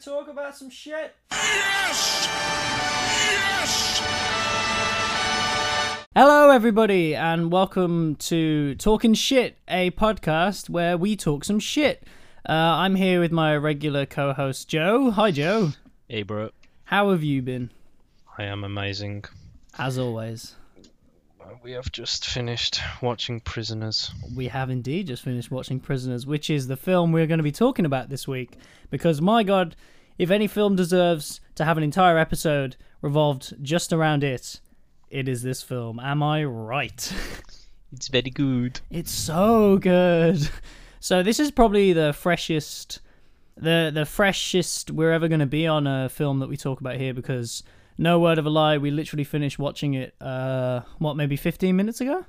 talk about some shit? Yes! Yes! Hello, everybody, and welcome to Talking Shit, a podcast where we talk some shit. Uh, I'm here with my regular co host, Joe. Hi, Joe. Hey, bro. How have you been? I am amazing. As always, We have just finished watching Prisoners. we have indeed just finished watching Prisoners, which is the film we're going to be talking about this week. Because, my god, if any film deserves to have an entire episode revolved just around it, it is this film. Am I right? It's very good. It's so good. So this is probably the freshest, the the freshest we're ever going to be on a film that we talk about here because no word of a lie, we literally finished watching it. Uh, what maybe fifteen minutes ago?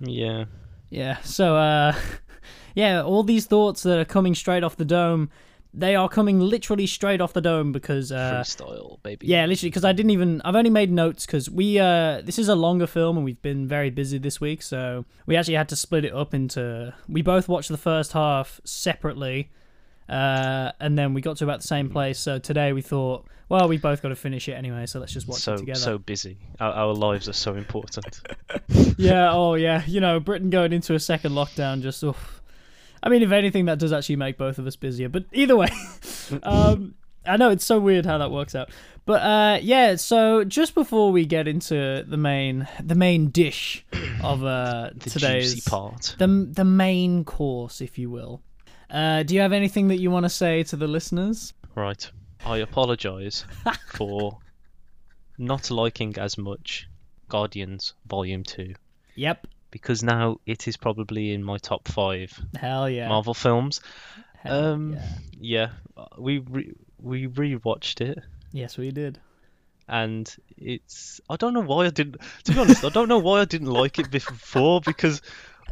Yeah. Yeah. So uh, yeah, all these thoughts that are coming straight off the dome, they are coming literally straight off the dome because uh, Freestyle, baby. yeah, literally, because I didn't even. I've only made notes because we. Uh, this is a longer film, and we've been very busy this week, so we actually had to split it up into. We both watched the first half separately, uh, and then we got to about the same place. So today we thought, well, we both got to finish it anyway, so let's just watch so it together. so busy. Our, our lives are so important. yeah, oh yeah, you know, Britain going into a second lockdown just. Oof. I mean, if anything, that does actually make both of us busier. But either way, um, I know it's so weird how that works out. But uh, yeah, so just before we get into the main the main dish of uh, The today's part. the the main course, if you will. Uh, do you have anything that you want to say to the listeners? Right. I apologise for not liking as much Guardians Volume 2 Yep. because now it is probably in my top five Hell yeah. Marvel films. Hell Um, yeah. Yeah, we re- we rewatched it. Yes, we did. and it's I don't know why I didn't to be honest I don't know why I didn't like it before because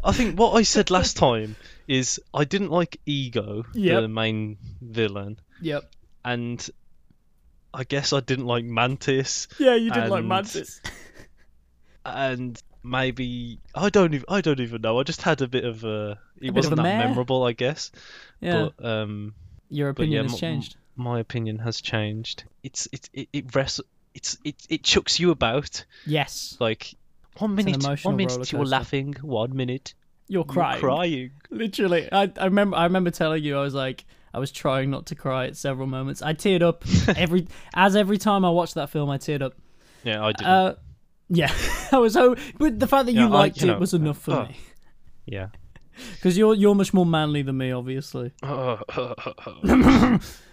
I think what I said last time is I didn't like Ego Yep. the main villain Yep. and I guess I didn't like Mantis Yeah, you did like And- Mantis. and maybe I don't even I don't even know I just had a bit of a it of wasn't a that meh? memorable I guess Yeah. but um Your but yeah, opinion has changed. my opinion has changed it's it's it, it rests it's it, it chucks you about Yes. Like one minute, one minute you're laughing, one minute You're crying. you're crying. Literally, I, I remember. I remember telling you, I was like, I was trying not to cry at several moments. I teared up every, as every time I watched that film, I teared up. Yeah, I did. Uh, yeah, I was so. But the fact that you Yeah, I- liked you it know, was enough for oh. me. yeah. Because you're you're much more manly than me, obviously.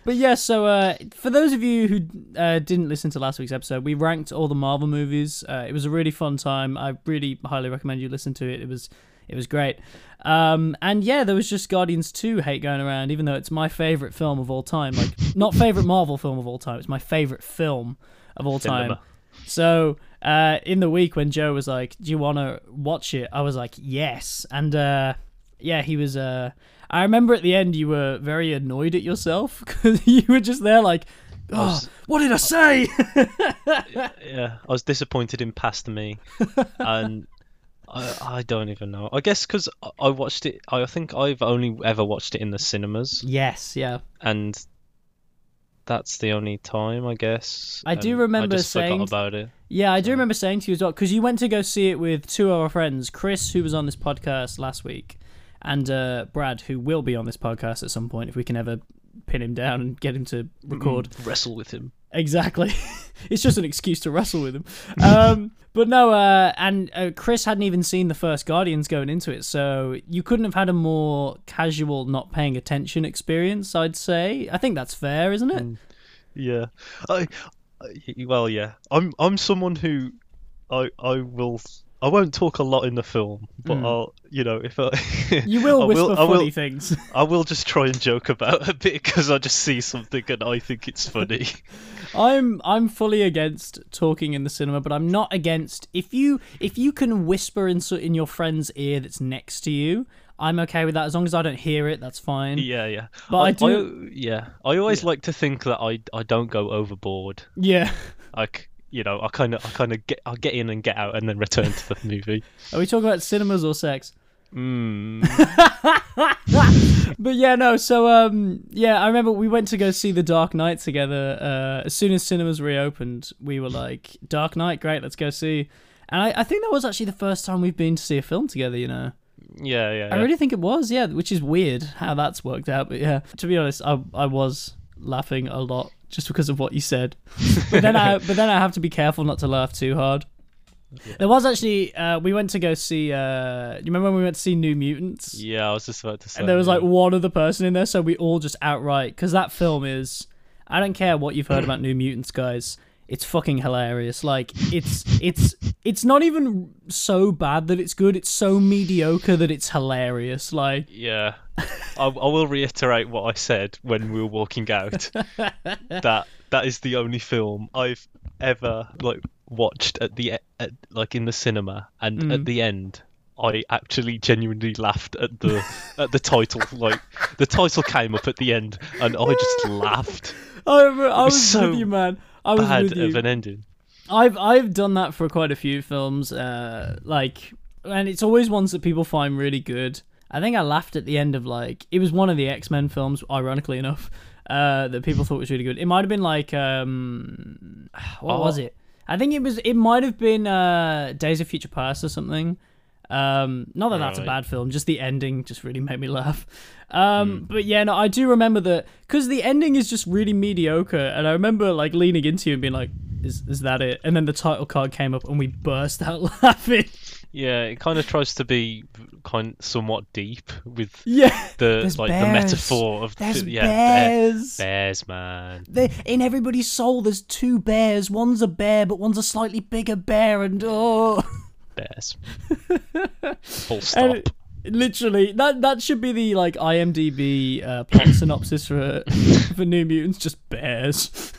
But yeah, so uh, for those of you who uh, didn't listen to last week's episode, we ranked all the Marvel movies. Uh, it was a really fun time. I really highly recommend you listen to it. It was it was great. Um, and yeah, there was just Guardians 2 hate going around, even though it's my favorite film of all time. Like, not favorite Marvel film of all time. It's my favorite film of all time. Cinema. So uh, in the week when Joe was like, "Do you want to watch it?" I was like, "Yes." And uh, yeah, he was. Uh, I remember at the end you were very annoyed at yourself because you were just there like, "Oh, was- what did I say?" yeah, I was disappointed in past me, and I, I don't even know. I guess because I watched it. I think I've only ever watched it in the cinemas, yes, yeah. and that's the only time I guess. I do and remember I just saying- forgot about it. Yeah, I do remember saying to you as well because you went to go see it with two of our friends, Chris, who was on this podcast last week, and uh, Brad, who will be on this podcast at some point if we can ever pin him down and get him to record. Wrestle with him. Exactly. it's just an excuse to wrestle with him. Um, but no, uh, and uh, Chris hadn't even seen the first Guardians going into it, so you couldn't have had a more casual, not paying attention experience. I'd say. I think that's fair, isn't it? Yeah. I, I well, yeah. I'm I'm someone who I I will I won't talk a lot in the film, but Mm. I'll you know if I You will I whisper I funny will, things. I will just try and joke about a bit because I just see something and I think it's funny. I'm I'm fully against talking in the cinema, but I'm not against if you if you can whisper in in your friend's ear that's next to you. I'm okay with that as long as I don't hear it. That's fine. yeah, yeah. But I do- yeah. I always like to think that I I don't go overboard. Yeah. Like you know, I kind of I kind of get I get in and get out and then return to the movie. Are we talking about cinemas or sex? Mm. But yeah, no. So um, yeah, I remember we went to go see The Dark Knight together. Uh, as soon as cinemas reopened, we were like, "Dark Knight, great, let's go see." And I, I think that was actually the first time we've been to see a film together. You know, Yeah, yeah. I yeah. really think it was. Yeah, which is weird how that's worked out. But yeah, to be honest, I I was laughing a lot just because of what you said. but then I but then I have to be careful not to laugh too hard. There was actually uh, we went to go see. Uh, you remember when we went to see New Mutants? Yeah, I was just about to say. And there was like one other person in there, so we all just outright because that film is. I don't care what you've heard about New Mutants, guys. It's fucking hilarious. Like it's it's it's not even so bad that it's good. It's so mediocre that it's hilarious. Like Yeah, I, I will reiterate what I said when we were walking out. that that is the only film I've ever like watched at the at, like in the cinema, and Mm. at the end, I actually genuinely laughed at the at the title. Like the title came up at the end, and I just laughed. I, remember- I was was so with you, man. I was Bad with you. of an ending. I've I've done that for quite a few films, uh, like, and it's always ones that people find really good. I think I laughed at the end of like it was one of the X Men films, ironically enough, uh, that people thought was really good. It might have been like um, what Oh. was it? I think it was. It might have been uh, Days of Future Past or something. Um, not that that's a bad film, just the ending just really made me laugh. Um, But yeah, no, I do remember that because the ending is just really mediocre, and I remember like leaning into you and being like, "Is is that it?" And then the title card came up, and we burst out laughing. Yeah, it kind of tries to be kind somewhat deep with yeah, the There's like bears. the metaphor of there's the, yeah, bear- bears. bears, man. They, in everybody's soul, there's two bears. One's a bear, but one's a slightly bigger bear, and oh. Bears. Full stop. And literally, that that should be the like IMDb uh, plot synopsis for for New Mutants, just bears.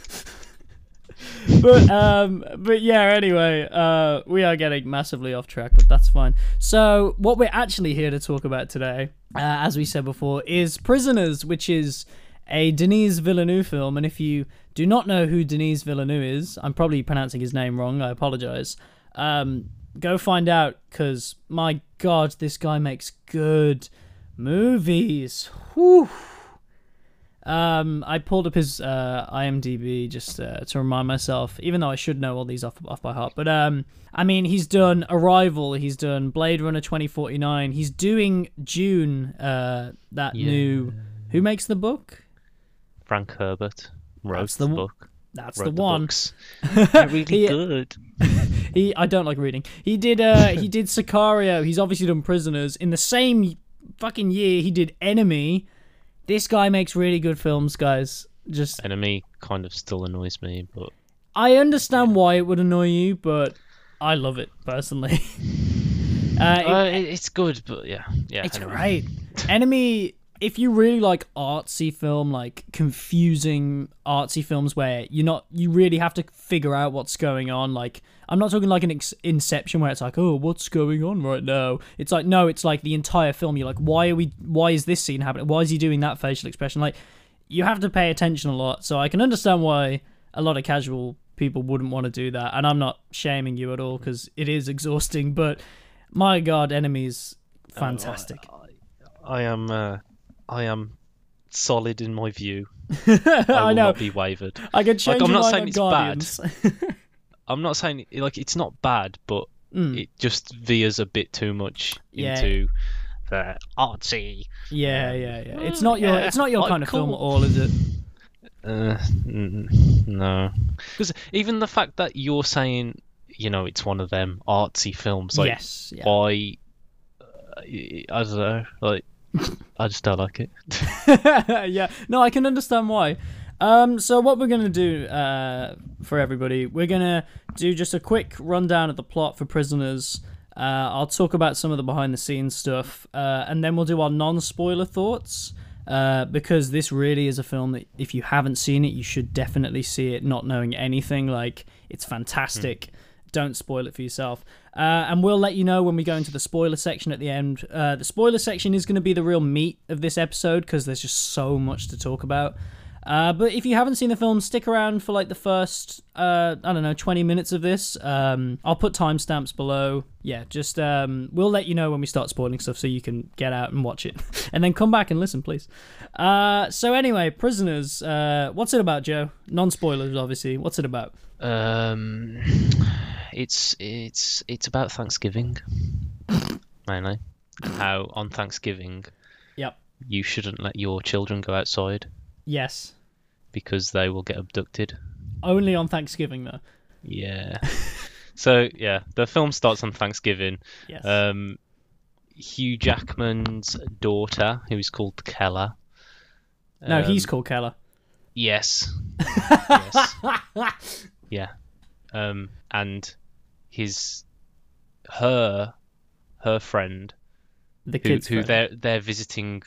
but um, but yeah. Anyway, uh, we are getting massively off track, but that's fine. So what we're actually here to talk about today, uh, as we said before, is Prisoners, which is a Denis Villeneuve film. And if you do not know who Denis Villeneuve is, I'm probably pronouncing his name wrong. I apologize. Um, go find out because my god, this guy makes good movies. Whew. Um, I pulled up his uh, IMDb just uh, to remind myself, even though I should know all these off off by heart. But um, I mean, he's done Arrival, he's done Blade Runner twenty forty nine, he's doing Dune, uh, that Yeah. new. Who makes the book? Frank Herbert wrote That's the, the- book. That's Wrote the one. Really He- good. He, I don't like reading. He did, uh, he did Sicario. He's obviously done Prisoners. In the same fucking year, he did Enemy. This guy makes really good films, guys. Just, Enemy kind of still annoys me, but I understand why it would annoy you, but I love it personally. uh, it- uh, it's good. But yeah, yeah, it's Enemy. great. Enemy, if you really like artsy film, like confusing artsy films where you're not, you really have to figure out what's going on. Like, I'm not talking like an ex- Inception where it's like, oh, what's going on right now? It's like, no, it's like the entire film. You're like, why are we, why is this scene happening? Why is he doing that facial expression? Like, you have to pay attention a lot. So I can understand why a lot of casual people wouldn't want to do that. And I'm not shaming you at all because it is exhausting, but my God, Enemy's, fantastic. I am. Uh, I am solid in my view. I will I know. not be wavered. I can change I'm your not saying it's bad. Guardians. I'm not saying like it's not bad, but Mm. it just veers a bit too much Yeah. into the artsy. yeah, yeah, yeah. It's not your yeah, it's not your like, kind of film at all, is it? Uh, no, because even the fact that you're saying, you know, it's one of them artsy films, like yes. Yeah. why? Uh, I don't know. Like, I just don't like it. yeah. No, I can understand why. Um, so what we're gonna do uh, for everybody, we're gonna do just a quick rundown of the plot for Prisoners. Uh, I'll talk about some of the behind the scenes stuff, uh, and then we'll do our non spoiler thoughts. Uh, because this really is a film that if you haven't seen it, you should definitely see it. Not knowing anything, like it's fantastic. Don't spoil it for yourself. Uh, and we'll let you know when we go into the spoiler section at the end. Uh, the spoiler section is going to be the real meat of this episode because there's just so much to talk about. Uh, but if you haven't seen the film, stick around for like the first, uh, I don't know, 20 minutes of this. Um, I'll put timestamps below. Yeah, just um, we'll let you know when we start spoiling stuff so you can get out and watch it. and then come back and listen, please. Uh, so, anyway, Prisoners. Uh, what's it about, Joe? Non spoilers, obviously. What's it about? Um, it's it's it's about Thanksgiving mainly, and how on Thanksgiving Yep. you shouldn't let your children go outside Yes. because they will get abducted. Only on Thanksgiving, though. Yeah. so yeah, the film starts on Thanksgiving. Yes. Um, Hugh Jackman's daughter, who is called Keller. no, he's um, called Keller. Yes. yes. Yeah. Um, and his, her, her friend, The who, kid's who friend. they're they're visiting,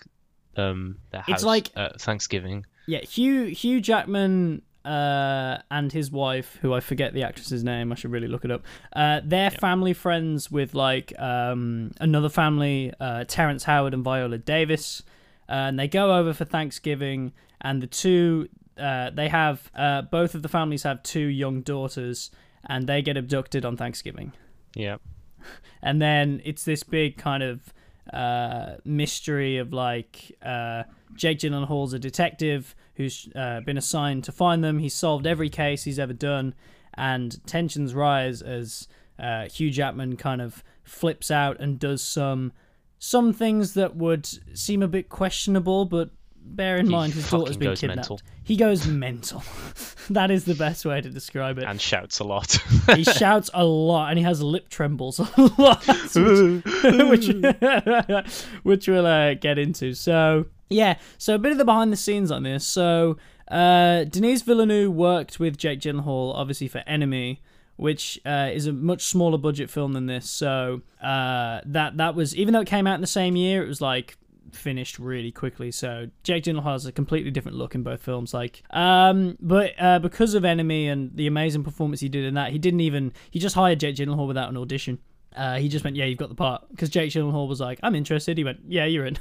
um, their house It's like- at Thanksgiving. Yeah, Hugh Hugh Jackman uh, and his wife, who I forget the actress's name, I should really look it up. Uh, they're family friends with like um, another family, uh, Terrence Howard and Viola Davis, uh, and they go over for Thanksgiving. And the two, uh, they have uh, both of the families have two young daughters, and they get abducted on Thanksgiving Yeah. and then it's this big kind of uh, mystery of like uh, Jake Gyllenhaal's a detective who's uh, been assigned to find them. He's solved every case he's ever done, and tensions rise as uh, Hugh Jackman kind of flips out and does some some things that would seem a bit questionable, but bear in He mind his daughter's been kidnapped. mental. He goes mental. that is the best way to describe it And shouts a lot. he shouts a lot and he has lip trembles a lot which, which, which we'll uh, get into so yeah so a bit of the behind the scenes on this so uh, denis villeneuve worked with jake gyllenhaal obviously for enemy which uh, is a much smaller budget film than this so uh, that that was even though it came out in the same year it was like finished really quickly. So Jake Gyllenhaal has a completely different look in both films. Like, um, but uh, because of Enemy and the amazing performance he did in that, he didn't even he just hired Jake Gyllenhaal without an audition. Uh, he just went, yeah, you've got the part. Because Jake Gyllenhaal was like, I'm interested. He went, yeah, you're in.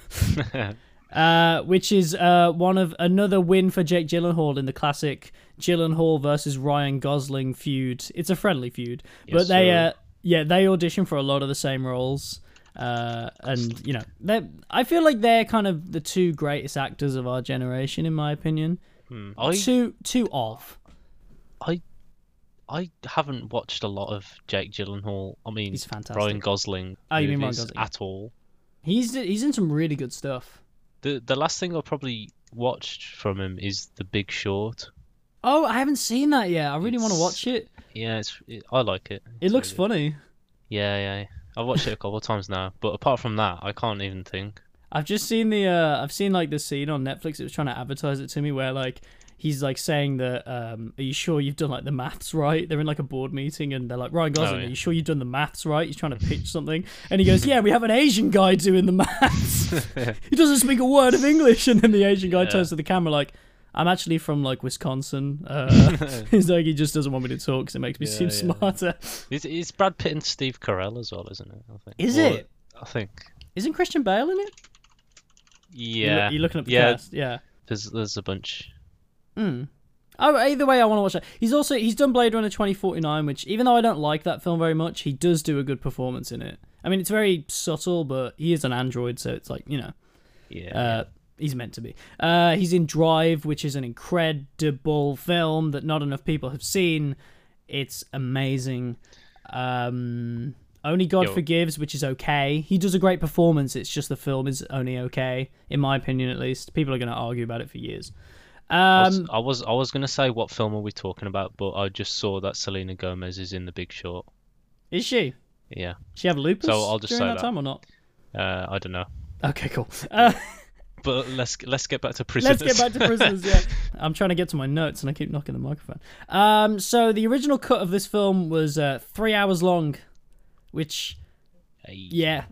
uh, which is uh, one of another win for Jake Gyllenhaal in the classic Gyllenhaal versus Ryan Gosling feud. It's a friendly feud, but they, uh, yeah, they audition for a lot of the same roles. Uh, and you know, they I feel like they're kind of the two greatest actors of our generation, in my opinion. Hmm. I Two, two of. I I haven't watched a lot of Jake Gyllenhaal. I mean, He's fantastic. Ryan Gosling. Oh, you mean Ryan movies Gosling. at all? He's he's in some really good stuff. The the last thing I probably watched from him is The Big Short. Oh, I haven't seen that yet. I really want to watch it. Yeah, it's it, I like it. It looks really- funny. Yeah, yeah. I've watched it a couple of times now, but apart from that, I can't even think. I've just seen the uh I've seen like the scene on Netflix. It was trying to advertise it to me where like he's like saying that um are you sure you've done like the maths right? They're in like a board meeting and they're like Ryan Gosling, Oh, yeah. are you sure you've done the maths right? He's trying to pitch something and he goes, yeah, we have an Asian guy doing the maths. he doesn't speak a word of English and then the Asian guy Yeah. turns to the camera like. I'm actually from like Wisconsin. Uh, he's like he just doesn't want me to talk because it makes me Yeah, seem yeah. smarter. It's, it's Brad Pitt and Steve Carell as well, isn't it? I think. Is Or- it? I think. Isn't Christian Bale in it? Yeah. You're looking up the yeah. cast. Yeah. There's there's a bunch. Mm. Oh, either way, I want to watch that. He's also he's done Blade Runner 2049, which even though I don't like that film very much, he does do a good performance in it. I mean, it's very subtle, but he is an android, so it's like you know, Yeah. uh, he's meant to be. Uh, he's in Drive, which is an incredible film that not enough people have seen. It's amazing. Um, only God Yo. Forgives, which is okay. He does a great performance. It's just the film is only okay, in my opinion, at least. People are going to argue about it for years. I was, Um, I was I was gonna say what film are we talking about, but I just saw that Selena Gomez is in The Big Short. is she? Yeah. She have lupus So I'll just during say that, that. time or not? Uh, I don't know. Okay, cool. Uh, But let's let's get back to prisoners. let's get back to prisoners. Yeah, I'm trying to get to my notes and I keep knocking the microphone. Um, so the original cut of this film was uh, three hours long, which Hey. yeah,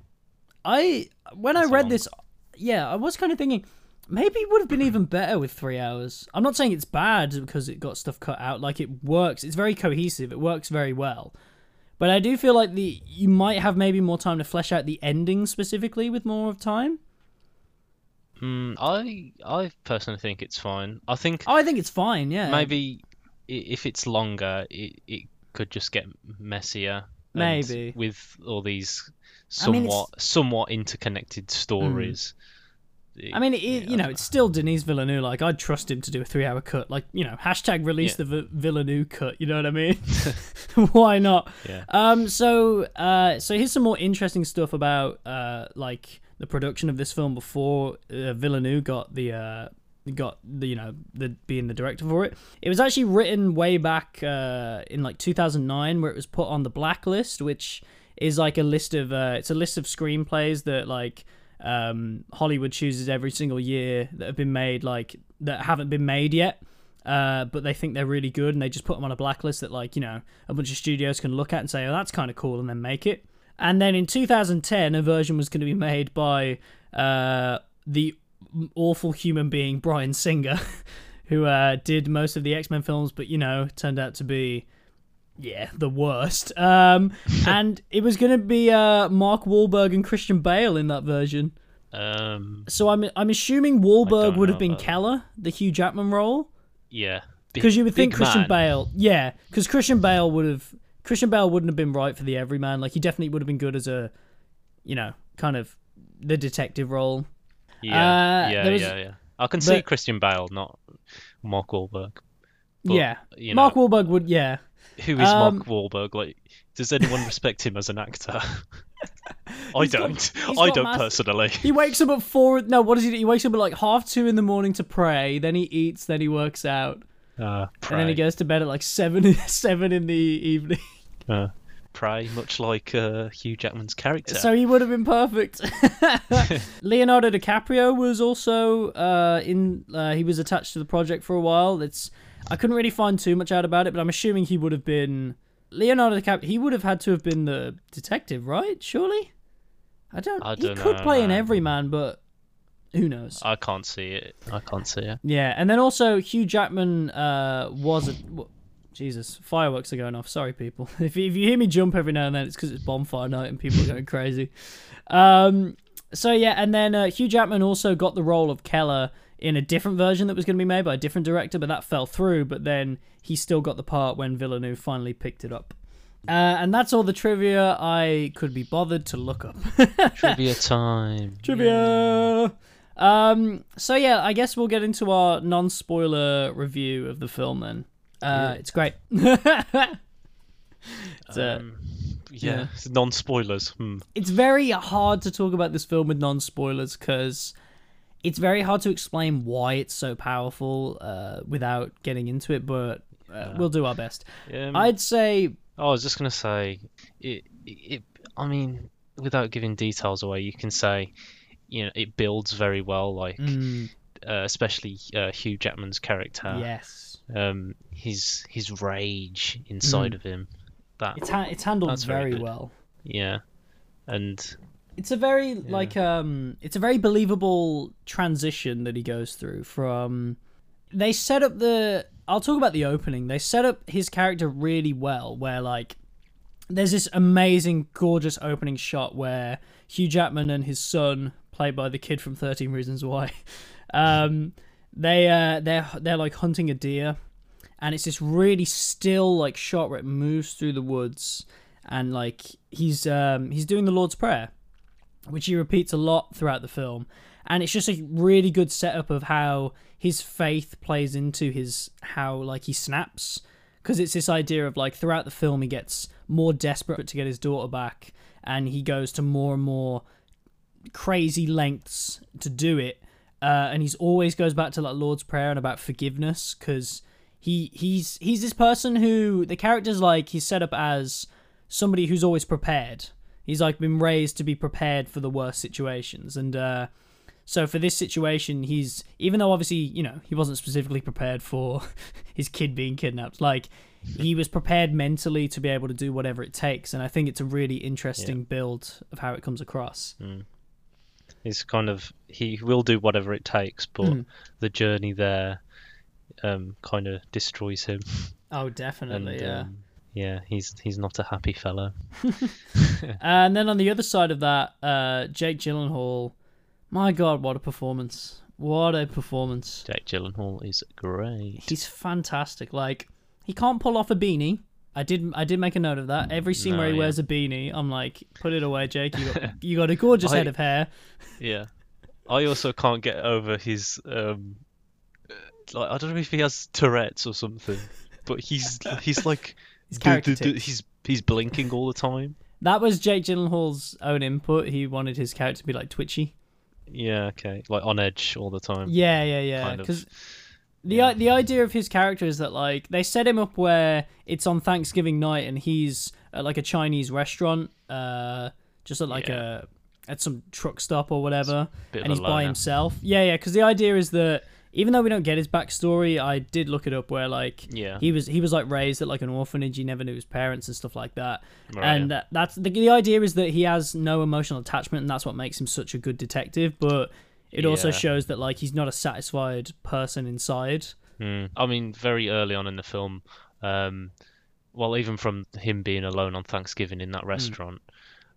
I when That's I read long- this, yeah, I was kind of thinking maybe it would have been even better with three hours. I'm not saying it's bad because it got stuff cut out. Like it works. It's very cohesive. It works very well. But I do feel like the you might have maybe more time to flesh out the ending specifically with more of time. Mm, I I personally think it's fine. I think Oh, I think it's fine. Yeah, maybe if it's longer, it, it could just get messier. Maybe. with all these I mean, somewhat somewhat interconnected stories. I mean, it, Yeah, you know, it's still Denis Villeneuve. Like, I'd trust him to do a three-hour cut. Like, you know, hashtag release Yeah. the v- Villeneuve cut. You know what I mean? Why not? Yeah. Um. So, uh, so here's some more interesting stuff about, uh, like the production of this film before uh, Villeneuve got the, uh, got the, you know, the being the director for it. It was actually written way back, uh, in like 2009, where it was put on the blacklist, which is like a list of, uh, it's a list of screenplays that like um, Hollywood chooses every single year that have been made, like that haven't been made yet, uh, but they think they're really good, and they just put them on a blacklist that, like, you know, a bunch of studios can look at and say, "Oh, that's kind of cool," and then make it. And then in 2010, a version was going to be made by uh, the awful human being Bryan Singer, who uh, did most of the X Men films, but you know, turned out to be yeah, the worst. Um, and it was going to be uh, Mark Wahlberg and Christian Bale in that version. Um. So I'm I'm assuming Wahlberg would have been. Keller, the Hugh Jackman role, Yeah. Because you would think Christian man. Bale, yeah, because Christian Bale would have Christian Bale wouldn't have been right for the everyman. Like he definitely would have been good as a, you know, kind of the detective role. Yeah. Uh, yeah. was- yeah. Yeah. I can see Christian Bale, not Mark Wahlberg. But, yeah, You Mark know, Wahlberg would, yeah. who is um, Mark Wahlberg? Like, does anyone respect him as an actor? I don't. he's I don't mass- personally. He wakes up at four. No, what does he do? He wakes up at like half two in the morning to pray. Then he eats. Then he works out, Uh, and then he goes to bed at like seven seven in the evening. Uh, pray, much like uh, Hugh Jackman's character. So he would have been perfect. Leonardo DiCaprio was also uh, in. Uh, he was attached to the project for a while. It's I couldn't really find too much out about it, but I'm assuming he would have been Leonardo DiCaprio. He would have had to have been the detective, right? Surely. I don't. I he don't could know, play an man. everyman, but who knows? I can't see it. I can't see it. Yeah, and then also Hugh Jackman uh, was a. Jesus, fireworks are going off. Sorry, people. If you, if you hear me jump every now and then, it's because it's bonfire night and people are going crazy. Um, so yeah, and then uh, Hugh Jackman also got the role of Keller in a different version that was going to be made by a different director, but that fell through. But then he still got the part when Villeneuve finally picked it up. Uh, and that's all the trivia I could be bothered to look up. Trivia time. Trivia. Um. So yeah, I guess we'll get into our non-spoiler review of the film then. Uh, it's great. it's, uh, Um, yeah. yeah, non spoilers. Hmm. it's very hard to talk about this film with non-spoilers because it's very hard to explain why it's so powerful uh, without getting into it. But uh, we'll do our best. Um, I'd say I was just gonna say, it, it. I mean, without giving details away, you can say, you know, it builds very well. Like, mm, uh, especially uh, Hugh Jackman's character. yes, Um, his his rage inside of him. That it's ha- it's handled very very well. yeah, and It's a very like um it's a very believable transition that he goes through from they set up the I'll talk about the opening. They set up his character really well where like there's this amazing gorgeous opening shot where Hugh Jackman and his son played by the kid from 13 Reasons Why um they uh they're they're like hunting a deer and it's this really still like shot where it moves through the woods. And like he's um he's doing the Lord's Prayer which he repeats a lot throughout the film. And it's just a really good setup of how his faith plays into his how like he snaps. Because it's this idea of like throughout the film he gets more desperate to get his daughter back. And he goes to more and more crazy lengths to do it. Uh, and he's always goes back to like Lord's Prayer and about forgiveness because he he's he's this person who the character's like he's set up as somebody who's always prepared. He's like been raised to be prepared for the worst situations, and uh, so for this situation, he's even though obviously you know he wasn't specifically prepared for his kid being kidnapped, like he was prepared mentally to be able to do whatever it takes, and I think it's a really interesting build of how it comes across. he's kind of he will do whatever it takes, but Mm. the journey there, um, kind of destroys him. Oh, And definitely, yeah. um, yeah, he's he's not a happy fellow. And then on the other side of that, uh, Jake Gyllenhaal My God, what a performance! What a performance! Jake Gyllenhaal is great. He's fantastic. Like he can't pull off a beanie. I did. I did make a note of that. Every scene No, where he yeah. wears a beanie, I'm like, put it away, Jake. You got, you got a gorgeous I- head of hair. Yeah. I also can't get over his um like I don't know if he has Tourette's or something, but he's he's like His du- character du- du- he's he's blinking all the time. That was Jake Gyllenhaal's own input. He wanted his character to be like twitchy. Yeah, okay. Like on edge all the time. Yeah, yeah, yeah. Because the Yeah. the idea of his character is that like they set him up where it's on Thanksgiving night and he's at like a Chinese restaurant, uh, just at like Yeah. a at some truck stop or whatever, and he's by himself. Yeah, yeah. Because the idea is that even though we don't get his backstory, I did look it up where like Yeah. he was he was like raised at like an orphanage. He never knew his parents and stuff like that. Right, and that, that's the, the idea is that he has no emotional attachment, and that's what makes him such a good detective. But it also shows that like he's not a satisfied person inside. Mm. I mean, very early on in the film, um, well, even from him being alone on Thanksgiving in that Hmm. restaurant,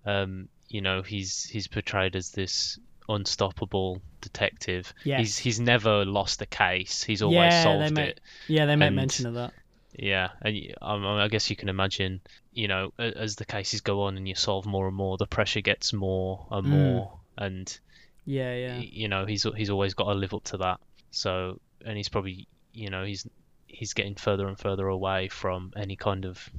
um, you know, he's he's portrayed as this unstoppable detective. He's he's never lost a case. He's always yeah, solved make it. yeah they make And- mention of that. Yeah, and I, mean, I guess you can imagine, you know, as the cases go on and you solve more and more, the pressure gets more and Mm. more, and Yeah, yeah, you know, he's he's always got to live up to that. So, and he's probably, you know, he's he's getting further and further away from any kind of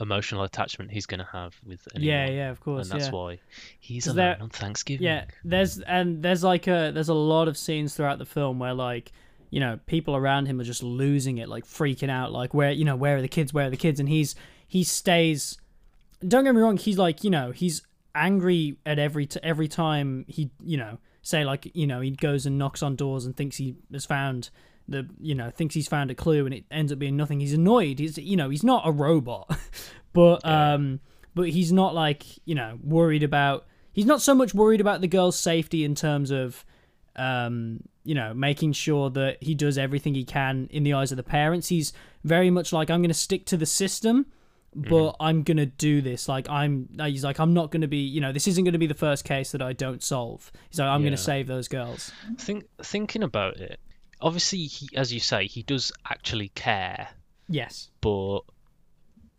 emotional attachment he's going to have with anyone. yeah, yeah. Of course, and that's yeah. why he's alone there- on Thanksgiving. Yeah, there's and there's like a there's a lot of scenes throughout the film where like you know people around him are just losing it, like freaking out, like where you know where are the kids, where are the kids, and he's he stays. Don't get me wrong, he's like you know he's angry at every t- every time he you know say like you know he goes and knocks on doors and thinks he has found the you know thinks he's found a clue and it ends up being nothing. He's annoyed. He's you know he's not a robot, but Yeah. um but he's not like you know worried about he's not so much worried about the girl's safety in terms of um you know making sure that he does everything he can in the eyes of the parents. He's very much like i'm going to stick to the system but i'm going to do this. Like i'm he's like i'm not going to be you know this isn't going to be the first case that i don't solve. He's like i'm gonna save those girls. Think thinking about it, obviously, he, as you say, he does actually care, yes but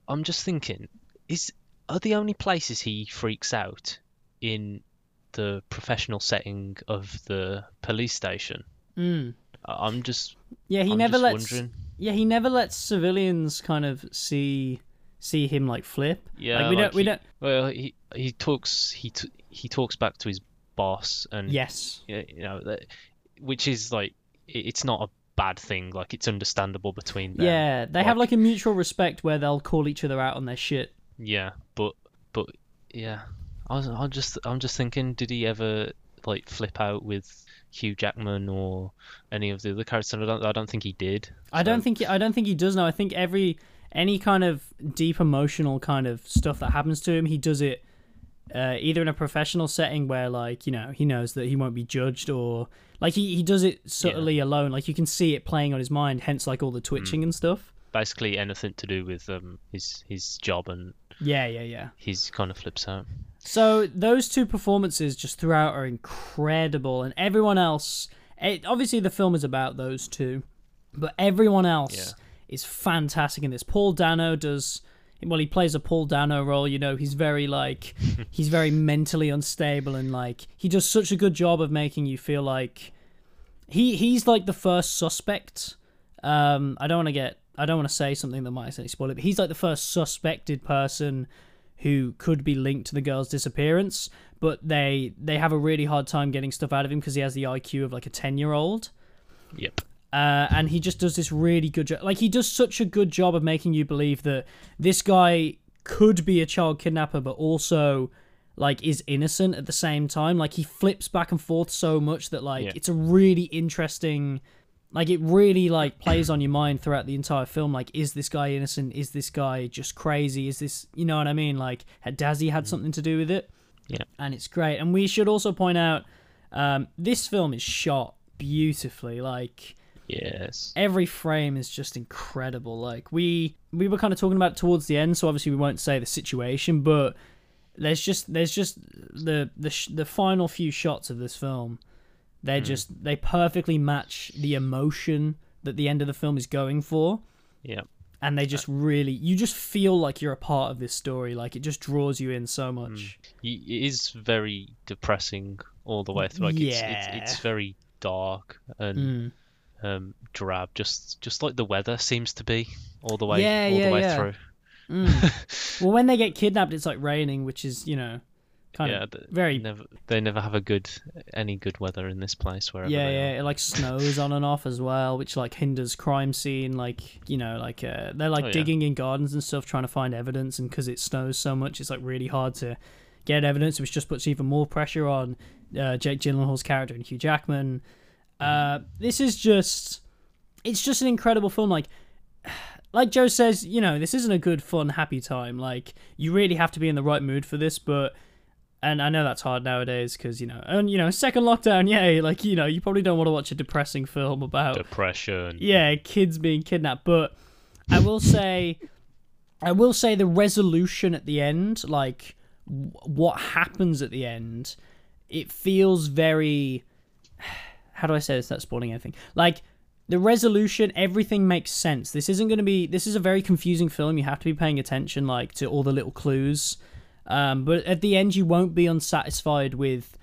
I'm just thinking, is are the only places he freaks out in the professional setting of the police station? mm. I'm just, yeah he I'm never lets wondering. yeah he never lets civilians kind of see see him like flip Yeah, like we like don't we he- don't Well, he he talks he t- he talks back to his boss, and yes you know that, which is like it's not a bad thing. Like it's understandable between them. Yeah, they have like a mutual respect where they'll call each other out on their shit. Yeah, but but yeah, I was I'm just I'm just thinking, did he ever like flip out with Hugh Jackman or any of the other characters? I don't I don't think he did. I don't think he, I don't think he does know. I think every any kind of deep emotional kind of stuff that happens to him, he does it uh, either in a professional setting where like you know he knows that he won't be judged, or like he, he does it subtly alone. Like you can see it playing on his mind, hence like all the twitching and stuff. basically anything to do with um his his job and Yeah, yeah, yeah. he's kind of flips out. So those two performances just throughout are incredible, and everyone else. It, obviously, the film is about those two, but everyone else Yeah. is fantastic in this. Paul Dano does well. He plays a Paul Dano role. You know, he's very like he's very mentally unstable, and like he does such a good job of making you feel like he he's like the first suspect. Um, I don't want to get I don't want to say something that might accidentally spoil it, but he's like the first suspected person who could be linked to the girl's disappearance, but they they have a really hard time getting stuff out of him because he has the IQ of like a ten year old. Yep. Uh, and he just does this really good job. Like he does such a good job of making you believe that this guy could be a child kidnapper, but also like is innocent at the same time. Like he flips back and forth so much that like Yeah. it's a really interesting. Like it really like plays on your mind throughout the entire film. Like, is this guy innocent? Is this guy just crazy? Is this you know what I mean? Like, had Dazzy had something to do with it? Yeah. and it's great. And we should also point out um, this film is shot beautifully. Like Yes. every frame is just incredible. Like we we were kind of talking about towards the end, so obviously we won't say the situation, but there's just there's just the the sh- the final few shots of this film. They're just they perfectly match the emotion that the end of the film is going for Yeah. and they just really you just feel like you're a part of this story like it just draws you in so much Y- It is very depressing all the way through. Like it's, Yeah. it's it's very dark and Mm. Um drab, just just like the weather seems to be all the way Yeah, all yeah, the way yeah. through. Mm. well when they get kidnapped it's like raining which is you know kind yeah, of very never they never have a good any good weather in this place wherever yeah yeah are. it like snows on and off as well which like hinders crime scene like you know like uh, they're like Oh, yeah. digging in gardens and stuff trying to find evidence and because it snows so much it's like really hard to get evidence which just puts even more pressure on uh, jake gyllenhaal's character and hugh jackman uh, this is just it's just an incredible film like like joe says you know this isn't a good fun happy time like you really have to be in the right mood for this but and I know that's hard nowadays because you know, and you know, second lockdown, yay! Like you know, you probably don't want to watch a depressing film about Depression. yeah, kids being kidnapped. But I will say, I will say the resolution at the end, like w- what happens at the end, it feels very. How do I say this? Not spoiling anything. Like the resolution, everything makes sense. This isn't going to be. This is a very confusing film. You have to be paying attention, like to all the little clues. Um, but at the end, you won't be unsatisfied with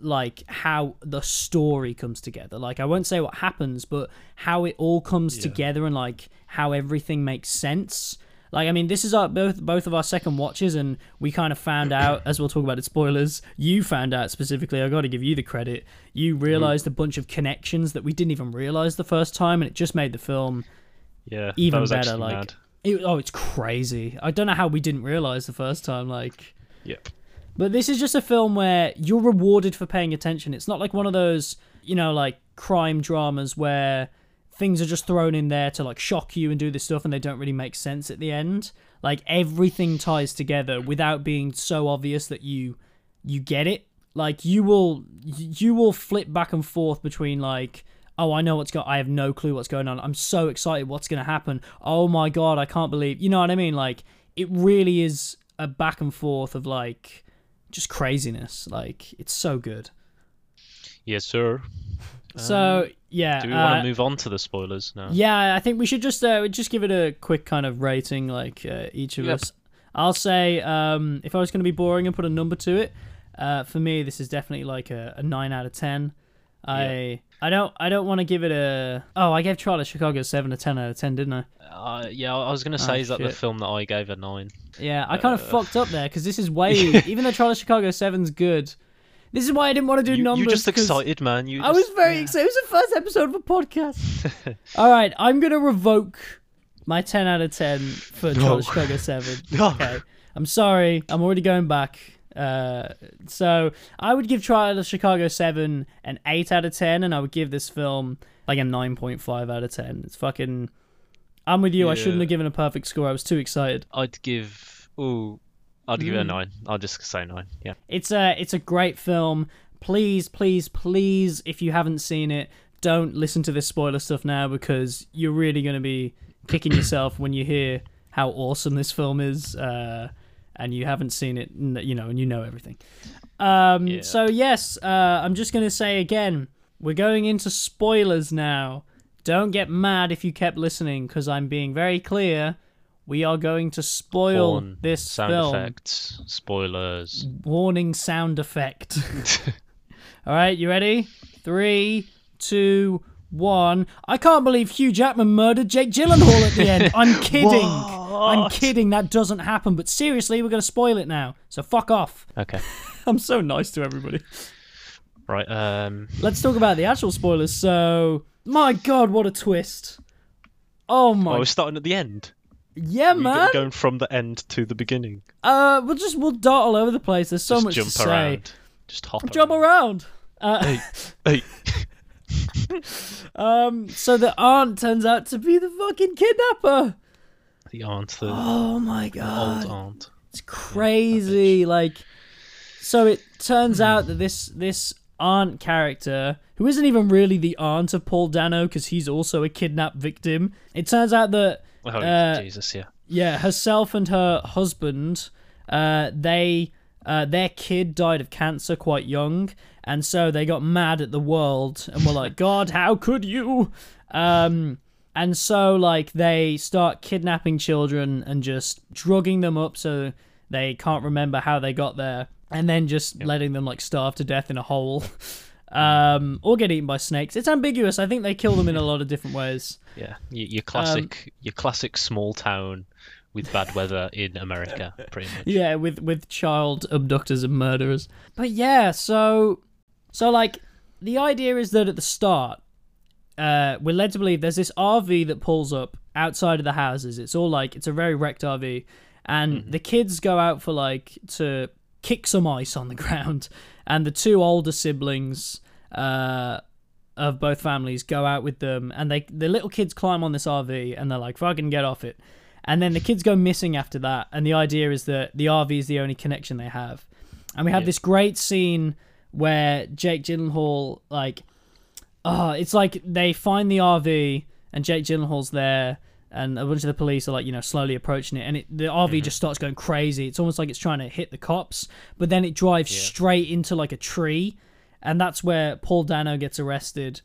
like how the story comes together. Like I won't say what happens, but how it all comes together and like how everything makes sense. Like I mean, this is our both both of our second watches, and we kind of found out as we'll talk about it. Spoilers. You found out specifically. I got to give you the credit. You realized a bunch of connections that we didn't even realize the first time, and it just made the film Yeah, even better. Like, it, oh, it's crazy. I don't know how we didn't realize the first time. Like, Yep. but this is just a film where you're rewarded for paying attention. It's not like one of those, you know, like crime dramas where things are just thrown in there to like shock you and do this stuff and they don't really make sense at the end. Like everything ties together without being so obvious that you you get it. Like you will you will flip back and forth between like oh I know what's going I have no clue what's going on. I'm so excited what's going to happen. Oh my god, I can't believe. You know what I mean? Like it really is a back and forth of like just craziness. Like it's so good. Yes, sir. So yeah, Um, Do we want uh, to move on to the spoilers now? Yeah, I think we should just uh, just give it a quick kind of rating, like uh, each of Yep. us. I'll say um, if I was going to be boring and put a number to it, uh, for me this is definitely like a, a nine out of ten. I I don't I don't want to give it a oh I gave Trial of Chicago seven to ten out of ten didn't I? Uh, yeah, I was gonna say Oh, is that the film that I gave a nine. Yeah, I kind of Uh. fucked up there because this is way even though Trial of Chicago seven's good. This is why I didn't want to do You, numbers. you just excited, man. You. I was very excited. It was the first episode of a podcast. All right, I'm gonna revoke my 10 out of 10 for Trial of Chicago 7. No. Okay, I'm sorry. I'm already going back. Uh, so I would give Trial of Chicago 7 an 8 out of 10, and I would give this film like a 9.5 out of 10. It's fucking. I'm with you. I shouldn't have given a perfect score. I was too excited. I'd give. Ooh, I'd give it a Mm. nine. I'll just say nine. Yeah. It's a it's a great film. Please, please, please, if you haven't seen it, don't listen to this spoiler stuff now because you're really going to be kicking yourself when you hear how awesome this film is, uh, and you haven't seen it, you know, and you know everything. Um, Yeah. So yes, uh, I'm just going to say again, we're going into spoilers now. Don't get mad if you kept listening because I'm being very clear. We are going to spoil Porn, this sound film. effects, spoilers. Warning sound effect. All right, you ready? Three, two, one. I can't believe Hugh Jackman murdered Jake Gyllenhaal at the end. I'm kidding. I'm kidding. That doesn't happen. But seriously, we're going to spoil it now. So fuck off. Okay. I'm so nice to everybody. Right. Um. Let's talk about the actual spoilers. So, my God, what a twist. Oh Oh, my. we're starting at the end. Yeah, We're man. going from the end to the beginning. Uh, we'll just we'll dart all over the place. There's so just much jump to say. around. Just hop Jump around. Uh, Hey, hey. Um, so the aunt turns out to be the fucking kidnapper. The aunt, the Oh my god. old aunt. it's crazy. Like, so it turns out that this this aunt character, who isn't even really the aunt of Paul Dano, because he's also a kidnapped victim. It turns out that Oh Uh, Jesus, yeah. yeah, herself and her husband, uh, they uh, their kid died of cancer quite young, and so they got mad at the world and were like, "God, how could you?" Um, and so like they start kidnapping children and just drugging them up so they can't remember how they got there, and then just letting them like starve to death in a hole. Um, or get eaten by snakes. It's ambiguous. I think they kill them in a lot of different ways. Yeah, your, Um, your classic, your classic small town with bad weather in America, pretty much. Yeah, with with child abductors and murderers. But yeah, so so like the idea is that at the start, uh, we're led to believe there's this RV that pulls up outside of the houses. It's all like it's a very wrecked RV, and the kids go out for like to kick some ice on the ground, and the two older siblings. Uh, of both families go out with them and they the little kids climb on this RV and they're like fucking get off it. And then the kids go missing after that and the idea is that the RV is the only connection they have. And we have Yeah. this great scene where Jake Gyllenhaal like oh it's like they find the RV and Jake Gyllenhaal's there and a bunch of the police are like you know slowly approaching it and it, the RV mm-hmm. just starts going crazy. It's almost like it's trying to hit the cops but then it drives Yeah. straight into like a tree and that's where Paul Dano gets arrested.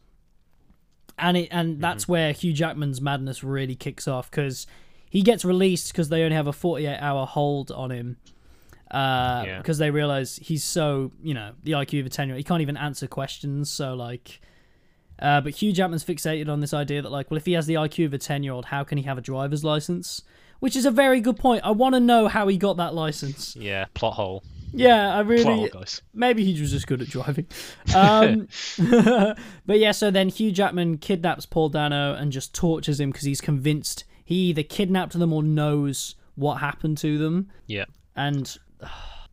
And it and that's where Hugh Jackman's madness really kicks off because he gets released because they only have a 48 hour hold on him. Uh Yeah. because they realize he's so you know the IQ of a 10 year old he can't even answer questions so like uh, but Hugh Jackman's fixated on this idea that like well if he has the IQ of a 10 year old how can he have a driver's license? Which is a very good point. I want to know how he got that license. Yeah, plot hole. Yeah I really guys. maybe he was just good at driving. Um, but yeah, so then Hugh Jackman kidnaps Paul Dano and just tortures him because he's convinced he either kidnapped them or knows what happened to them. Yeah. And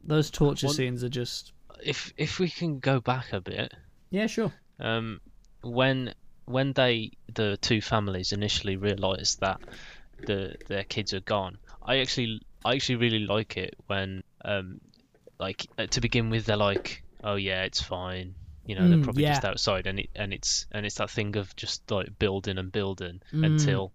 those torture scenes are just If if we can go back a bit, yeah, sure. um, when when they the two families initially realised that the their kids are gone, I actually I actually really like it when um like uh, to begin with they're like oh yeah it's fine. You know Mm, they're probably just outside and it and it's and it's that thing of just like building and building Mm. until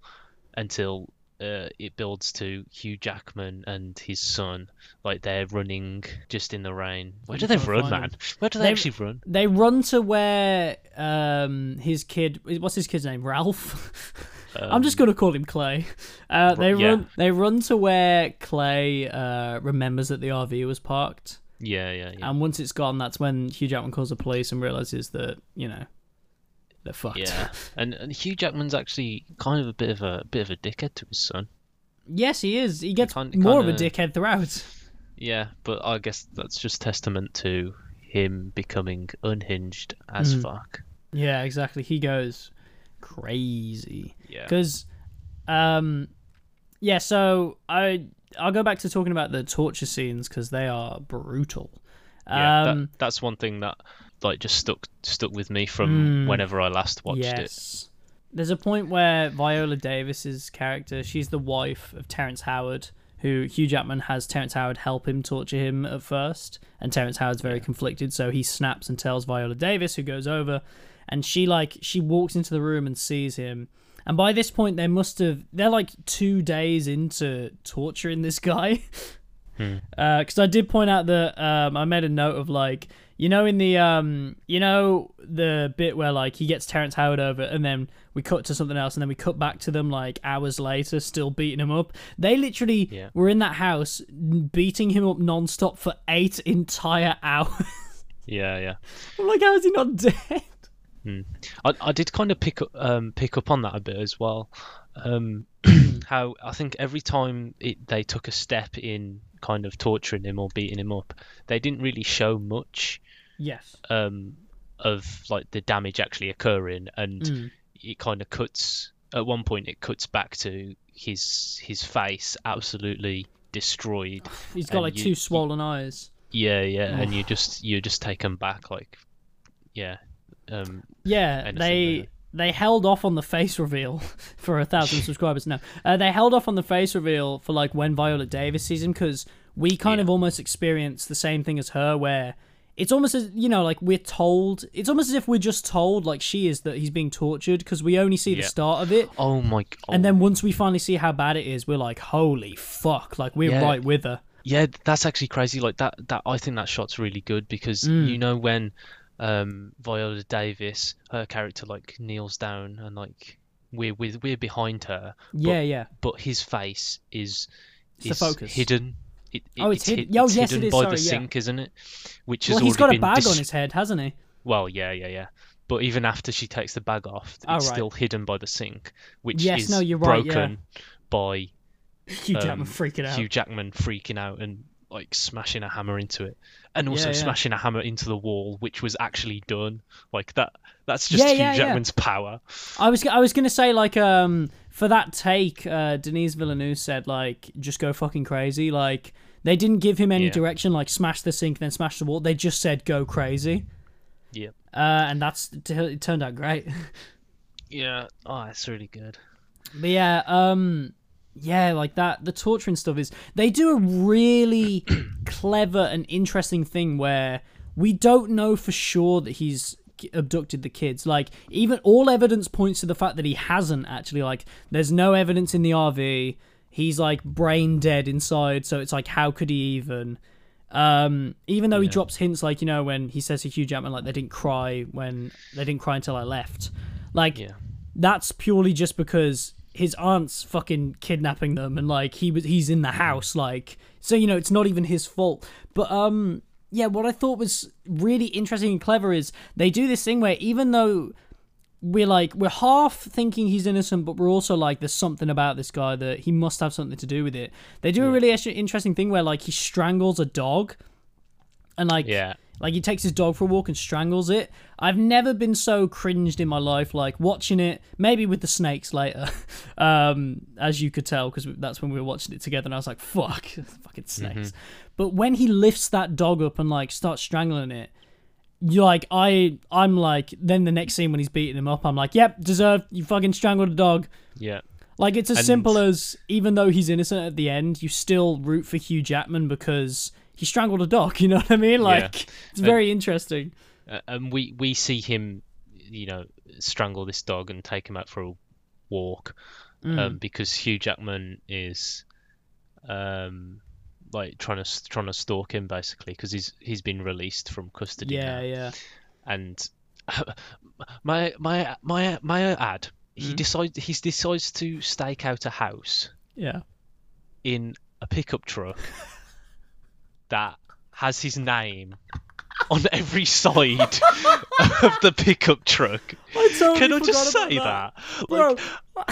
until uh, it builds to Hugh Jackman and his son. Like they're running just in the rain. Where do they run man? where do they They- actually run? They run to where um his kid what's his kid's name? Ralph. I'm just gonna call him Clay. Uh, they Um, yeah. run they run to where Clay uh, remembers that the RV was parked. yeah yeah yeah And once it's gone, that's when Hugh Jackman calls the police and realizes that you know they're fucked. Yeah, and, and Hugh Jackman's actually kind of a bit of a bit of a dickhead to his son. yes, he is. He gets kind- more of a dickhead throughout. Yeah, but I guess that's just testament to him becoming unhinged as Mm. fuck. Yeah, exactly. He goes crazy Yeah, because, um, yeah. So I I'll go back to talking about the torture scenes because they are brutal. yeah. Um, that, that's one thing that like just stuck stuck with me from Mm. whenever I last watched it. yes. There's a point where Viola Davis's character, she's the wife of Terrence Howard, who Hugh Jackman has Terrence Howard help him torture him at first, and Terrence Howard's very conflicted, so he snaps and tells Viola Davis, who goes over, and she like she walks into the room and sees him. And by this point, they must have they're like two days into torturing this guy. because I did point out that um, I made a note of like you know in the um you know the bit where like he gets Terrence Howard over and then we cut to something else and then we cut back to them like hours later still beating him up. They literally Yeah. were in that house beating him up non-stop for eight entire hours. Yeah, yeah. I'm like, how is he not dead? I, I did kind of pick up um pick up on that a bit as well. Um, how I think every time it, they took a step in kind of torturing him or beating him up, they didn't really show much Yes. um of like the damage actually occurring, and Mm. it kind of cuts. At one point, it cuts back to his his face absolutely destroyed. He's got like you- two swollen eyes. Yeah, yeah, and you just you're just taken back, like, yeah, um, Yeah, they there. they held off on the face reveal for a thousand subscribers. No, uh, they held off on the face reveal for like when Viola Davis sees him because we kind Yeah. of almost experienced the same thing as her, where it's almost as you know, like we're told. It's almost as if we're just told, like she is, that he's being tortured because we only see the start of it, oh my, g- and then once we finally see how bad it is, we're like, holy fuck! Like we're Yeah. right with her. Yeah, that's actually crazy. Like that, that I think that shot's really good because Mm. you know when um, Viola Davis, her character, like kneels down and like we're with we're behind her, Yeah, yeah. but his face is It's is focus. hidden. It, it- Oh, it's hid- hid- oh, it's yes, hidden is, by sorry, the yeah. sink, isn't it? Which has Well, he's got a bag dis- on his head, hasn't he? Well, yeah, yeah, yeah. But even after she takes the bag off, it's Oh, right. still hidden by the sink, which Yes, is no, you're right, yeah. broken by Hugh Jackman um, freaking out. Hugh Jackman freaking out and like smashing a hammer into it, and also Yeah, yeah. smashing a hammer into the wall, which was actually done. Like that. That's just Yeah, Hugh yeah, yeah. Jackman's power. I was I was gonna say like um for that take, uh, Denis Villeneuve said like just go fucking crazy. Like they didn't give him any direction, like smash the sink then smash the wall. They just said go crazy, Yeah. uh, and that's it turned out great. Yeah. Oh, it's really good. But yeah, um, yeah, like that. The torturing stuff is they do a really clever and interesting thing where we don't know for sure that he's abducted the kids. Like even all evidence points to the fact that he hasn't actually. Like there's no evidence in the RV. He's like brain dead inside, so it's like how could he even? Um, even though he drops hints like you know when he says to Hugh Jackman like they didn't cry when they didn't cry until I left, like Yeah. that's purely just because his aunt's fucking kidnapping them and like he was he's in the house like so you know it's not even his fault. But um yeah what i thought was really interesting and clever is they do this thing where even though we're like we're half thinking he's innocent but we're also like there's something about this guy that he must have something to do with it. They do a really interesting thing where like he strangles a dog and like Yeah. Like he takes his dog for a walk and strangles it. I've never been so cringed in my life. Like watching it, maybe with the snakes later, um, as you could tell, because that's when we were watching it together, and I was like, "Fuck, fucking snakes." But when he lifts that dog up and like starts strangling it, you're like, I, I'm like, then the next scene when he's beating him up, I'm like, "Yep, deserved. You fucking strangled a dog." Yeah. Like it's as And- simple as even though he's innocent at the end, you still root for Hugh Jackman because he strangled a dog. You know what I mean? Like it's very interesting. Uh, and we we see him, you know, strangle this dog and take him out for a walk, Mm. um, because Hugh Jackman is, um, like trying to trying to stalk him basically because he's he's been released from custody Yeah, now. yeah. and my my my my ad he Mhm. decides he decides to stake out a house Yeah. in a pickup truck that has his name on every side of the pickup truck. I totally Can I just say that? Bro, Like,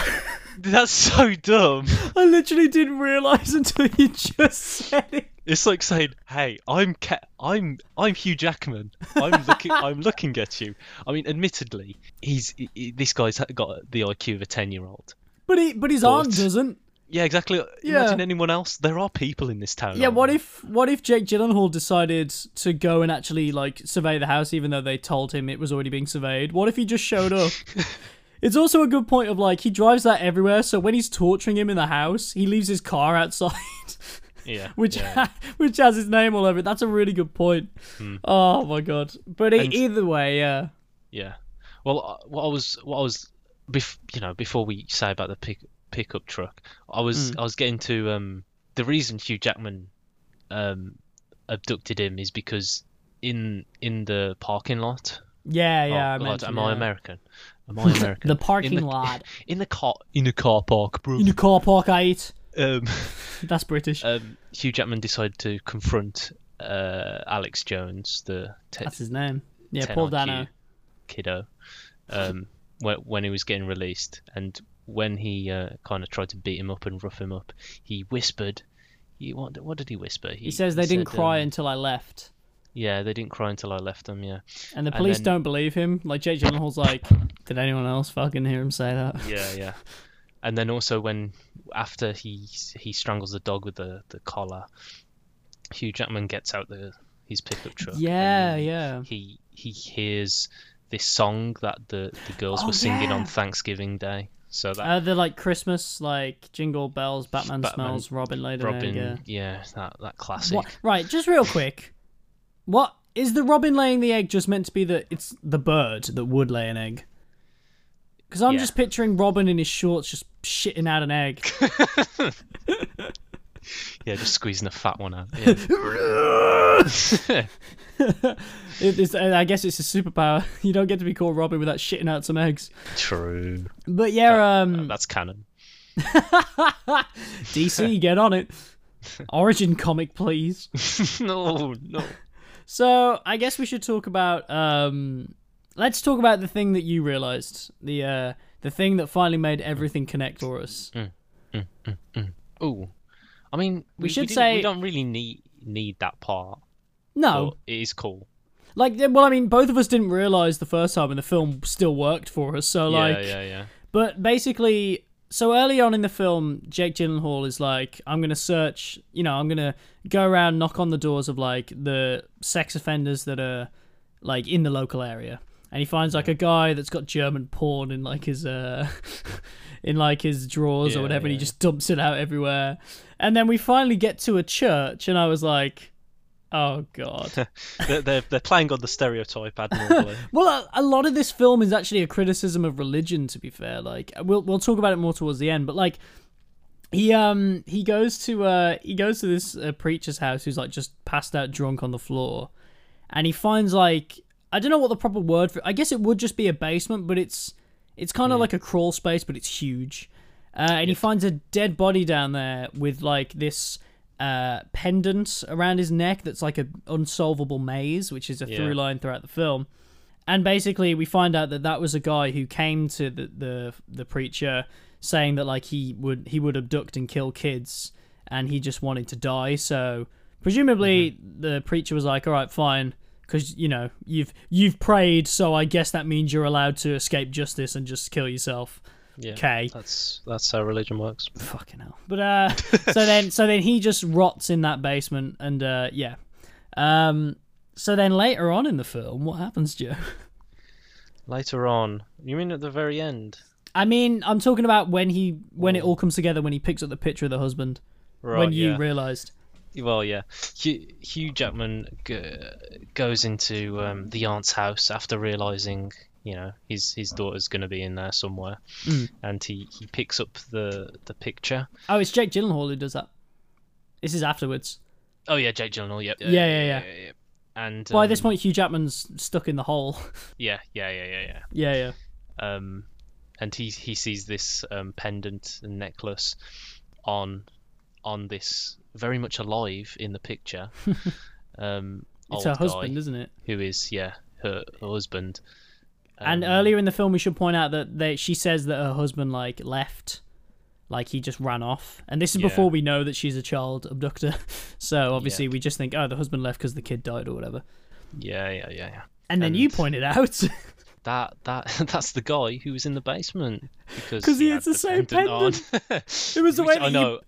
that's so dumb. I literally didn't realize until you just said it. It's like saying, "Hey, I'm Ke- I'm I'm Hugh Jackman. I'm looking I'm looking at you." I mean, admittedly, he's he- this guy's got the IQ of a ten year old. But he, but his But- aunt doesn't. Yeah, exactly. Yeah. Imagine anyone else. There are people in this town. Yeah. What there? if, what if Jake Gyllenhaal decided to go and actually like survey the house, even though they told him it was already being surveyed? What if he just showed up? It's also a good point of like he drives that everywhere, so when he's torturing him in the house, he leaves his car outside. Yeah. which yeah. which has his name all over it. That's a really good point. Oh my god! But And- either way, yeah, Yeah. Well, uh, what I was, what I was, bef- you know, before we say about the pick pickup truck, I was, Mm. I was getting to um the reason Hugh Jackman um abducted him is because in in the parking lot. yeah, yeah. Oh, God, am I. American? Am I American? The parking in the, lot in the car in the car park, bro. in the car park. I eat. Um, That's British. um, Hugh Jackman decided to confront uh Alex Jones, the te- That's his name. Yeah, Paul Dano. kiddo um, when, when he was getting released. And when he uh, kind of tried to beat him up and rough him up, he whispered. He, what, what did he whisper? He says they didn't said, cry um, until I left, Yeah, they didn't cry until I left them. Yeah, and the and police then- don't believe him. Like Jake Gyllenhaal's like, did anyone else fucking hear him say that? yeah, yeah. And then also when after he he strangles the dog with the, the collar, Hugh Jackman gets out the his pickup truck. Yeah, he- yeah. He he hears this song that the, the girls Oh, were singing yeah. on Thanksgiving Day. So that Uh, they're like Christmas, like Jingle Bells, Batman, Batman, smells, Robin an Robin, egg. Yeah. yeah, that that classic. What? Right, just real quick. What is the robin laying the egg just meant to be that it's the bird that would lay an egg? Because I'm Yeah. just picturing Robin in his shorts just shitting out an egg. Yeah, just squeezing a fat one out. Yeah. It- it's, I guess it's a superpower. You don't get to be called Robin without shitting out some eggs. True. But yeah, um, That's canon. DC, get on it. Origin comic, please. no, no. So I guess we should talk about. Um, let's talk about the thing that you realized. The uh, the thing that finally made everything connect for us. Ooh. I mean, we, should didn't- say- we don't really need need that part. No, it is cool. like well, I mean, both of us didn't realize the first time, and the film still worked for us. So like, yeah, yeah, yeah. But basically, so early on in the film, Jake Gyllenhaal is like, I'm gonna search, you know, I'm gonna go around, knock on the doors of like the sex offenders that are like in the local area, and he finds like a guy that's got German porn in like his uh, in like his drawers or Yeah, whatever, and he just dumps it out everywhere. And then we finally get to a church, and I was like, oh god. they're, they're they're playing on the stereotype admirably. Well, a, a lot of this film is actually a criticism of religion. To be fair, like we'll we'll talk about it more towards the end. But like he um he goes to uh he goes to this uh, preacher's house who's like just passed out drunk on the floor, and he finds like I don't know what the proper word for. I guess it would just be a basement, but it's it's kind of like a crawl space, but it's huge. Uh, and he finds a dead body down there with like this uh, pendant around his neck that's like a unsolvable maze, which is a Yeah. through line throughout the film. And basically, we find out that that was a guy who came to the the, the preacher saying that like he would he would abduct and kill kids, and he just wanted to die. So presumably, the preacher was like, "All right, fine." Because you know you've you've prayed, so I guess that means you're allowed to escape justice and just kill yourself. Yeah, Okay. that's that's how religion works. Fucking hell. But uh so then so then he just rots in that basement and uh yeah. Um so then later on in the film, what happens, Joe? Later on, you mean at the very end? I mean, I'm talking about when he when it all comes together when he picks up the picture of the husband. Right. when you yeah. realised. Well, yeah. Hugh, Hugh Jackman g- goes into um, the aunt's house after realizing, you know, his his daughter's going to be in there somewhere, Mm. and he, he picks up the the picture. Oh, it's Jake Gyllenhaal who does that. This is afterwards. Oh yeah, Jake Gyllenhaal. Yep. Yeah, yeah, yeah. yeah. And By this um, point Hugh Jackman's stuck in the hole. yeah, yeah, yeah, yeah, yeah, yeah. yeah. Um, and he he sees this um, pendant and necklace on on this very much alive in the picture. um, It's her husband, isn't it? who is yeah her, her husband. And Um, earlier in the film we should point out that they, she says that her husband like left like he just ran off and this is Yeah. before we know that she's a child abductor so obviously we just think oh the husband left because the kid died or whatever Yeah, yeah, yeah, yeah. and then And- you pointed out That that that's the guy who was in the basement because he had has the same pendant on. It was the way I you- know.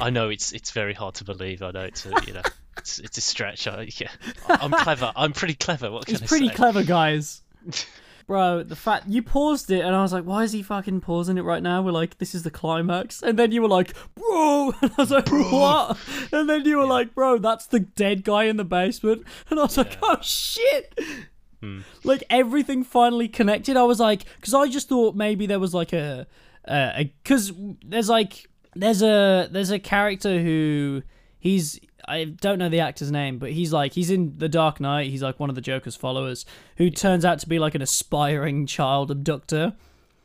I know it's it's very hard to believe. I know it's a, you know it's it's a stretch. I, yeah, I'm clever. I'm pretty clever. What can it's I pretty say? clever guys bro the fact you paused it and i was like why is he fucking pausing it right now? We're like this is the climax. And then you were like bro and i was like what? And then you were like bro that's the dead guy in the basement. And i was like oh shit. Hmm. like everything finally connected. I was like because i just thought maybe there was like a because there's like there's a there's a character who he's I don't know the actor's name, but he's like he's in The Dark Knight. He's like one of the Joker's followers who turns out to be like an aspiring child abductor.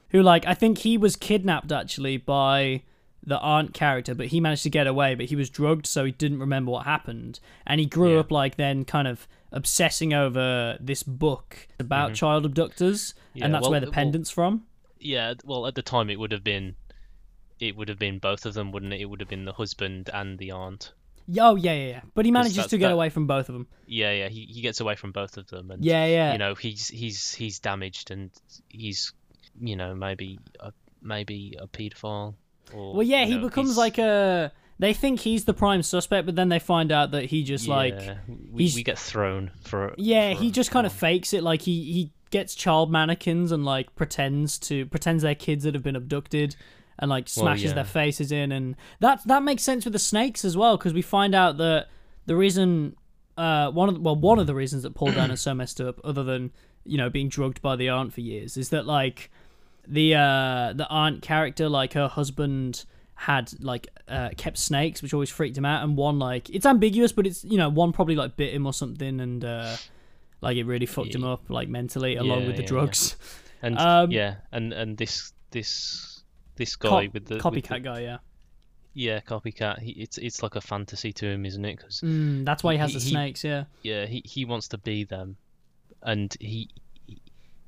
Who like I think he was kidnapped actually by the aunt character, but he managed to get away. But he was drugged, so he didn't remember what happened, and he grew Yeah. up like then kind of obsessing over this book about child abductors, Mm-hmm. Yeah, and that's well, where the well- pendant's from. Yeah. Well, at the time it would have been, it would have been both of them, wouldn't it? It would have been the husband and the aunt. Oh yeah, yeah, yeah. But he manages to get that- away from both of them. Yeah, yeah. He he gets away from both of them, and Yeah, yeah. you know he's he's he's damaged and he's you know maybe a, maybe a paedophile. Or, Well, yeah, he know, becomes he's- like a. They think he's the prime suspect, but then they find out that he just like. Yeah, we, we get thrown for Yeah, for he just kind of fakes it. Like he he gets child mannequins and like pretends to pretends they're kids that have been abducted, and like Well, smashes yeah. their faces in, and that that makes sense with the snakes as well because we find out that the reason, uh, one of the, well one of the reasons that Paul Dano is so messed up, other than you know being drugged by the aunt for years, is that like the uh the aunt character like her husband had like uh, kept snakes, which always freaked him out, and one like it's ambiguous, but it's you know one probably like bit him or something, and uh, like it really fucked him up like mentally, along Yeah, with the yeah, yeah. drugs. And Um, yeah, and and this this this guy with the with copycat the- guy, yeah. yeah, copycat. He, it's it's like a fantasy to him, isn't it? Because Mm, that's why he has He- the he- snakes, yeah. yeah, he, he wants to be them, and he, he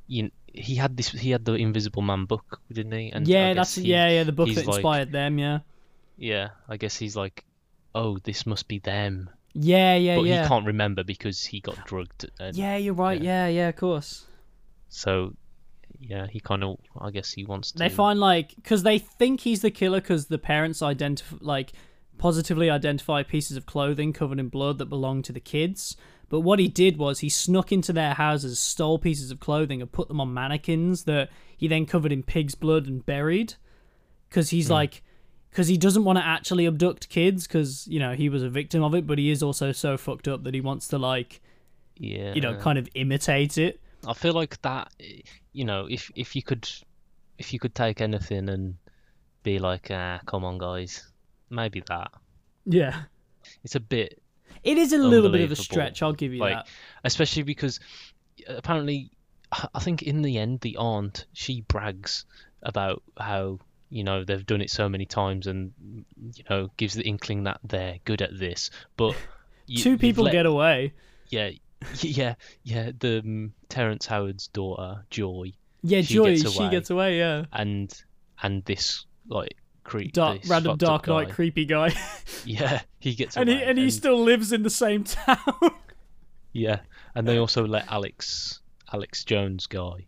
you know, he had this he had the Invisible Man book, didn't he? And yeah, that's he- yeah, yeah. The book that like- inspired them, yeah. yeah. I guess he's like, oh, this must be them, Yeah, yeah, yeah. but yeah. he can't remember because he got drugged. And Yeah, you're right. Yeah, yeah, of course. So, yeah, he kind of I guess he wants to. They find like because they think he's the killer because the parents identify like positively identify pieces of clothing covered in blood that belong to the kids. But what he did was he snuck into their houses, stole pieces of clothing, and put them on mannequins that he then covered in pig's blood and buried. Because he's hmm. like, because he doesn't want to actually abduct kids, because you know he was a victim of it, but he is also so fucked up that he wants to like, yeah, you know, kind of imitate it. I feel like that, you know, if if you could, if you could take anything and be like, ah, come on, guys, maybe that. Yeah, It's a bit it is a little bit of a stretch. I'll give you like, that. especially because apparently, I I think in the end, the aunt she brags about how you know they've done it so many times and you know gives the inkling that they're good at this, but you, Two people let- get away. yeah. Yeah, yeah. The um, Terrence Howard's daughter, Joy, Yeah, She Joy, gets she gets away. Yeah, and and this like creep, dark, this random Dark Knight guy. creepy guy, Yeah, he gets and he away, and he still lives in the same town. yeah, and they also let Alex Alex Jones guy,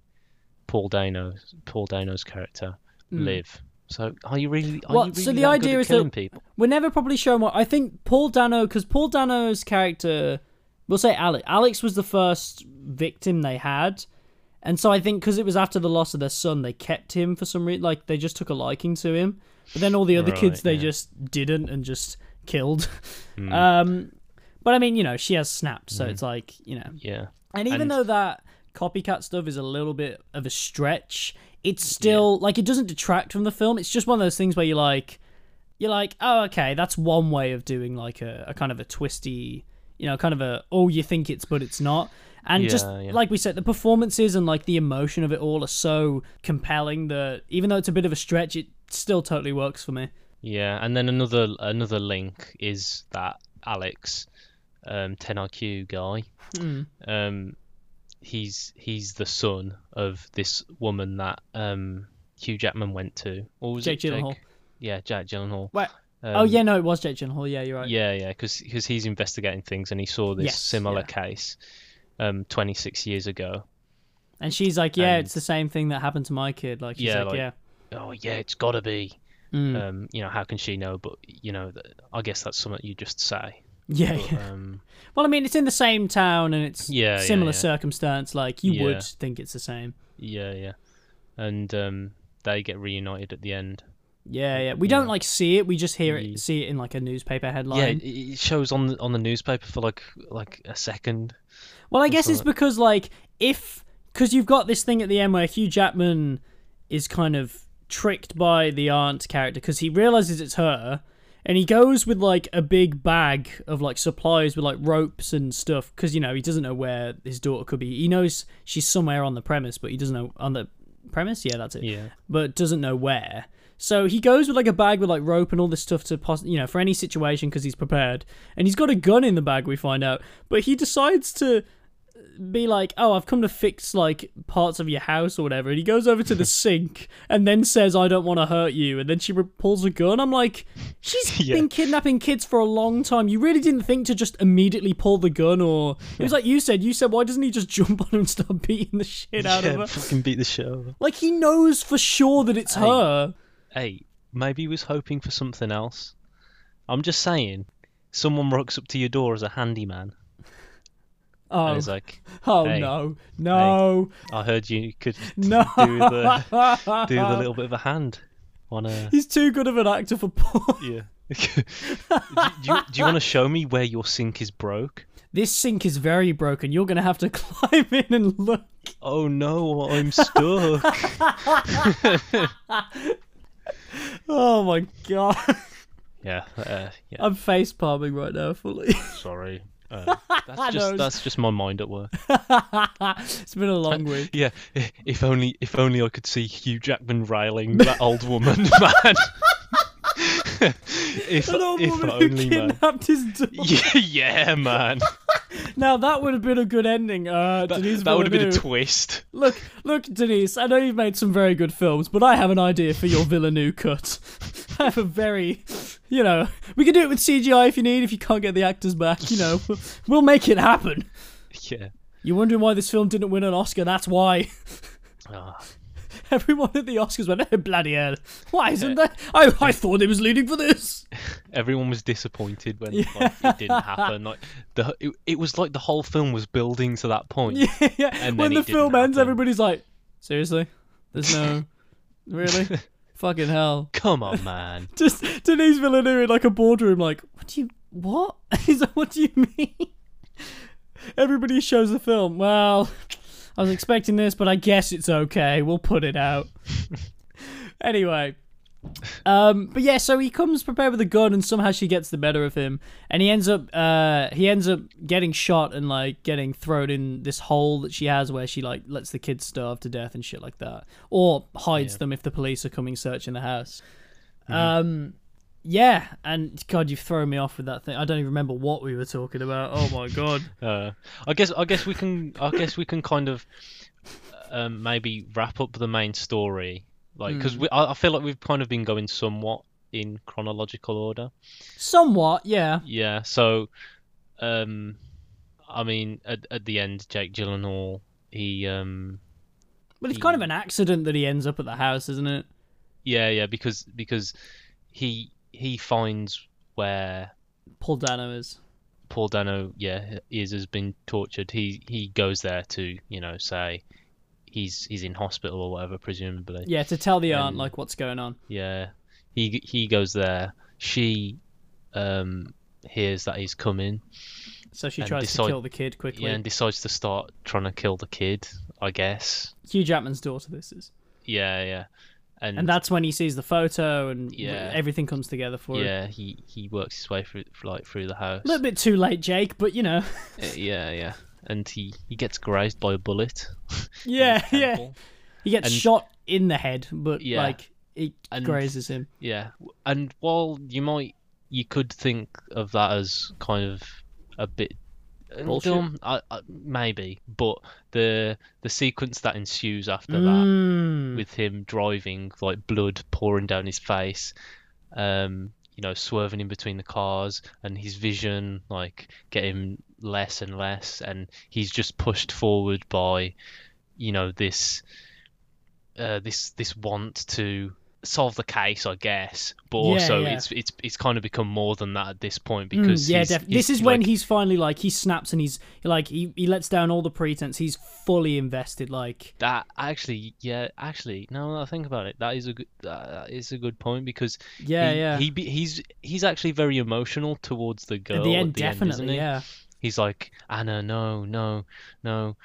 Paul Dano's Paul Dano's character live. So are you really? Are. Well, you really so the idea is that- people? We're never probably shown what I think Paul Dano because Paul Dano's character, we'll say Alex. Alex was the first victim they had, and so I think because it was after the loss of their son, they kept him for some reason. Like they just took a liking to him, but then all the other kids they yeah. just didn't and just killed. Hmm. Um, but I mean, you know, she has snapped, so it's like you know. Yeah, And even And- though that copycat stuff is a little bit of a stretch, it's still like it doesn't detract from the film. It's just one of those things where you're like, you're like, oh, okay, that's one way of doing like a, a kind of a twisty, you know, kind of a oh, you think it's but it's not. And just Yeah, yeah. like we said, the performances and like the emotion of it all are so compelling that even though it's a bit of a stretch, it still totally works for me. yeah. And then another another link is that Alex, um, 10IQ guy. Hmm. Um, he's he's the son of this woman that um Hugh Jackman went to. Or was Jake it Gyllenhaal. Yeah, Jack Gyllenhaal. Wait. Um, oh yeah, no, it was Jake Gyllenhaal. Yeah, you're right. Yeah, yeah, because he's investigating things and he saw this Yes, similar yeah. case um 26 years ago. And she's like, yeah, And- it's the same thing that happened to my kid. Like, she's Yeah, like, like- yeah. Oh yeah, it's got to be. Mm. Um, you know, how can she know? But you know, I guess that's something you just say. Yeah, But, yeah. um, Well, I mean, it's in the same town and it's Yeah, similar yeah. circumstance. Like, you would think it's the same. yeah, yeah, and um, they get reunited at the end. Yeah, yeah. We don't like see it. We just hear it, mm. see it in like a newspaper headline. it, it shows on the on the newspaper for like like a second. well, I guess it's because like if because you've got this thing at the end where Hugh Jackman is kind of tricked by the aunt character because he realizes it's her. And he goes with like a big bag of like supplies with like ropes and stuff because you know he doesn't know where his daughter could be. He knows she's somewhere on the premise, but he doesn't know on the premise. Yeah, that's it. Yeah, but doesn't know where. So he goes with like a bag with like rope and all this stuff to, pos- you know, for any situation because he's prepared. And he's got a gun in the bag. We find out, but he decides to be like, "Oh, I've come to fix like parts of your house or whatever." And he goes over to the sink and then says, "I don't want to hurt you." And then she pulls a gun. I'm like, she's Yeah. been kidnapping kids for a long time. You really didn't think to just immediately pull the gun, or it was like you said. You said, "Why doesn't he just jump on her and start beating the shit out yeah, of her?" fucking beat the show. Like he knows for sure that it's Hey. her. Hey, maybe he was hoping for something else. I'm just saying, someone rocks up to your door as a handyman, Oh, and like, oh hey, no, no, "I heard you could no. do the do the little bit of a hand on a He's too good of an actor for porn. yeah." do, do you, do you want to show me where your sink is broke? This sink is very broken. You're gonna have to climb in and look. Oh no, I'm stuck. Oh my god. Yeah, uh, yeah. I'm face palming right now fully. Sorry. Uh, that's just that's just my mind at work. it's been a long week. Yeah, if only if only I could see Hugh Jackman railing that old woman, man. if An old if woman who only, man. kidnapped his daughter. Yeah, man. Now that would have been a good ending. Uh, That, Denis that would have been a twist. Look, look, Denis. I know you've made some very good films, but I have an idea for your Villeneuve cut. I have a very, you know, we can do it with CGI if you need. If you can't get the actors back, you know, we'll- we'll make it happen. Yeah. You're wondering why this film didn't win an Oscar? That's why. Ah, Everyone at the Oscars went, oh, bloody hell. Why isn't there? I, I thought it was leading for this. everyone was disappointed when like, it didn't happen. Like the it, it was like the whole film was building to that point. Yeah, yeah. And when the film ends, happen. everybody's like, seriously? There's no. really? Fucking hell. Come on, man. Just Denis Villeneuve in like a boardroom, like, what do you. What? He's like, what do you mean? Everybody shows the film. Well, I was expecting this, but I guess it's okay. We'll put it out. anyway. Um, but yeah, so he comes prepared with a gun, and somehow she gets the better of him, and he ends up, uh, he ends up getting shot and like getting thrown in this hole that she has, where she like lets the kids starve to death and shit like that, or hides them if the police are coming searching the house. Um, yeah, and God, you've thrown me off with that thing. I don't even remember what we were talking about. Oh my God. Uh, I guess I guess we can I guess we can kind of um, maybe wrap up the main story, like because Hmm. we I, I feel like we've kind of been going somewhat in chronological order. Somewhat, yeah. Yeah. So, um, I mean, at at the end, Jake Gyllenhaal, he um, But it's kind of an accident that he ends up at the house, isn't it? yeah, yeah, because because he he finds where Paul Dano is. Paul Dano, yeah, is has been tortured. He he goes there to you know say he's he's in hospital or whatever, presumably. Yeah, to tell the aunt Um, like what's going on. Yeah. He he goes there. She um hears that he's coming. So she tries decide- to kill the kid quickly. Yeah, and decides to start trying to kill the kid. I guess. Hugh Jackman's daughter, this is. Yeah, yeah. And, And that's when he sees the photo and Yeah. everything comes together for him. yeah, he he works his way through like through the house. A little bit too late, Jake, but you know. Uh, yeah, yeah. And he he gets grazed by a bullet. yeah, yeah. He gets And- shot in the head, but Yeah. like it And- grazes him. Yeah, and while you might, you could think of that as kind of a bit Bullshit. I, I, maybe, but the the sequence that ensues after that, Mm. with him driving, like blood pouring down his face, um, you know, swerving in between the cars, and his vision like getting less and less, and he's just pushed forward by, you know, this, uh, this this want to solve the case, I guess, but Yeah, also yeah. it's it's it's kind of become more than that at this point Mm, because yeah, he's- he's, this is when he's finally like he snaps and he's like he, he lets down all the pretense. He's fully invested. Like That actually, yeah, actually, no, I think about it. That is a good, that is a good point because yeah, he, yeah. he be, he's he's actually very emotional towards the girl At the end, isn't definitely, he? yeah. He's like Anna, no, no, no.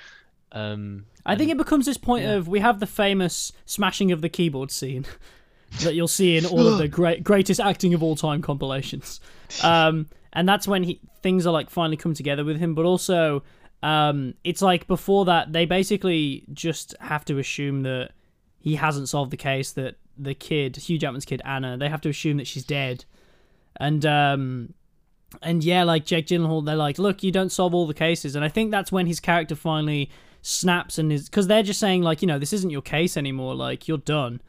Um, I think it becomes this point yeah. of we have the famous smashing of the keyboard scene that you'll see in all of the great greatest acting of all time compilations. Um, and that's when he things are like finally come together with him, but also um, it's like before that they basically just have to assume that he hasn't solved the case that the kid, Hugh Jackman's kid Anna, they have to assume that she's dead. And um and yeah, like Jake Gyllenhaal, they're like, look, you don't solve all the cases, and I think that's when his character finally snaps and is because they're just saying like, you know, this isn't your case anymore, like you're done,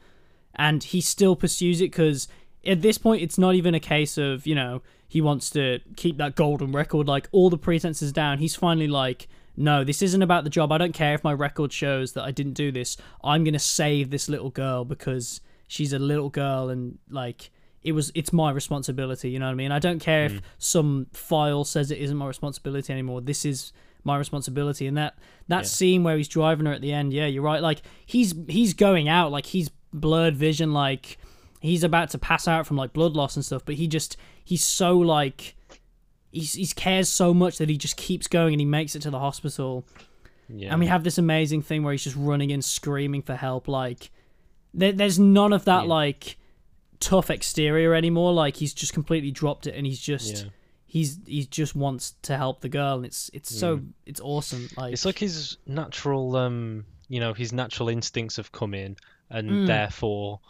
and he still pursues it because at this point it's not even a case of you know he wants to keep that golden record, like all the pretenses down. He's finally like, no, this isn't about the job. I don't care if my record shows that I didn't do this. I'm gonna save this little girl because she's a little girl and like it was it's my responsibility you know what i mean? I don't care if mm. some file says it isn't my responsibility anymore. This is my responsibility. And that that scene where he's driving her at the end yeah you're right. Like he's he's going out. Like he's blurred vision like he's about to pass out from like blood loss and stuff but he just he's so like he's, he cares so much that he just keeps going and he makes it to the hospital yeah, and we have this amazing thing where he's just running in screaming for help like there, there's none of that Yeah. like tough exterior anymore. Like he's just completely dropped it, and he's just Yeah. he's he just wants to help the girl, and it's it's so it's awesome. Like It's like his natural, um, you know, his natural instincts have come in, and Mm. therefore,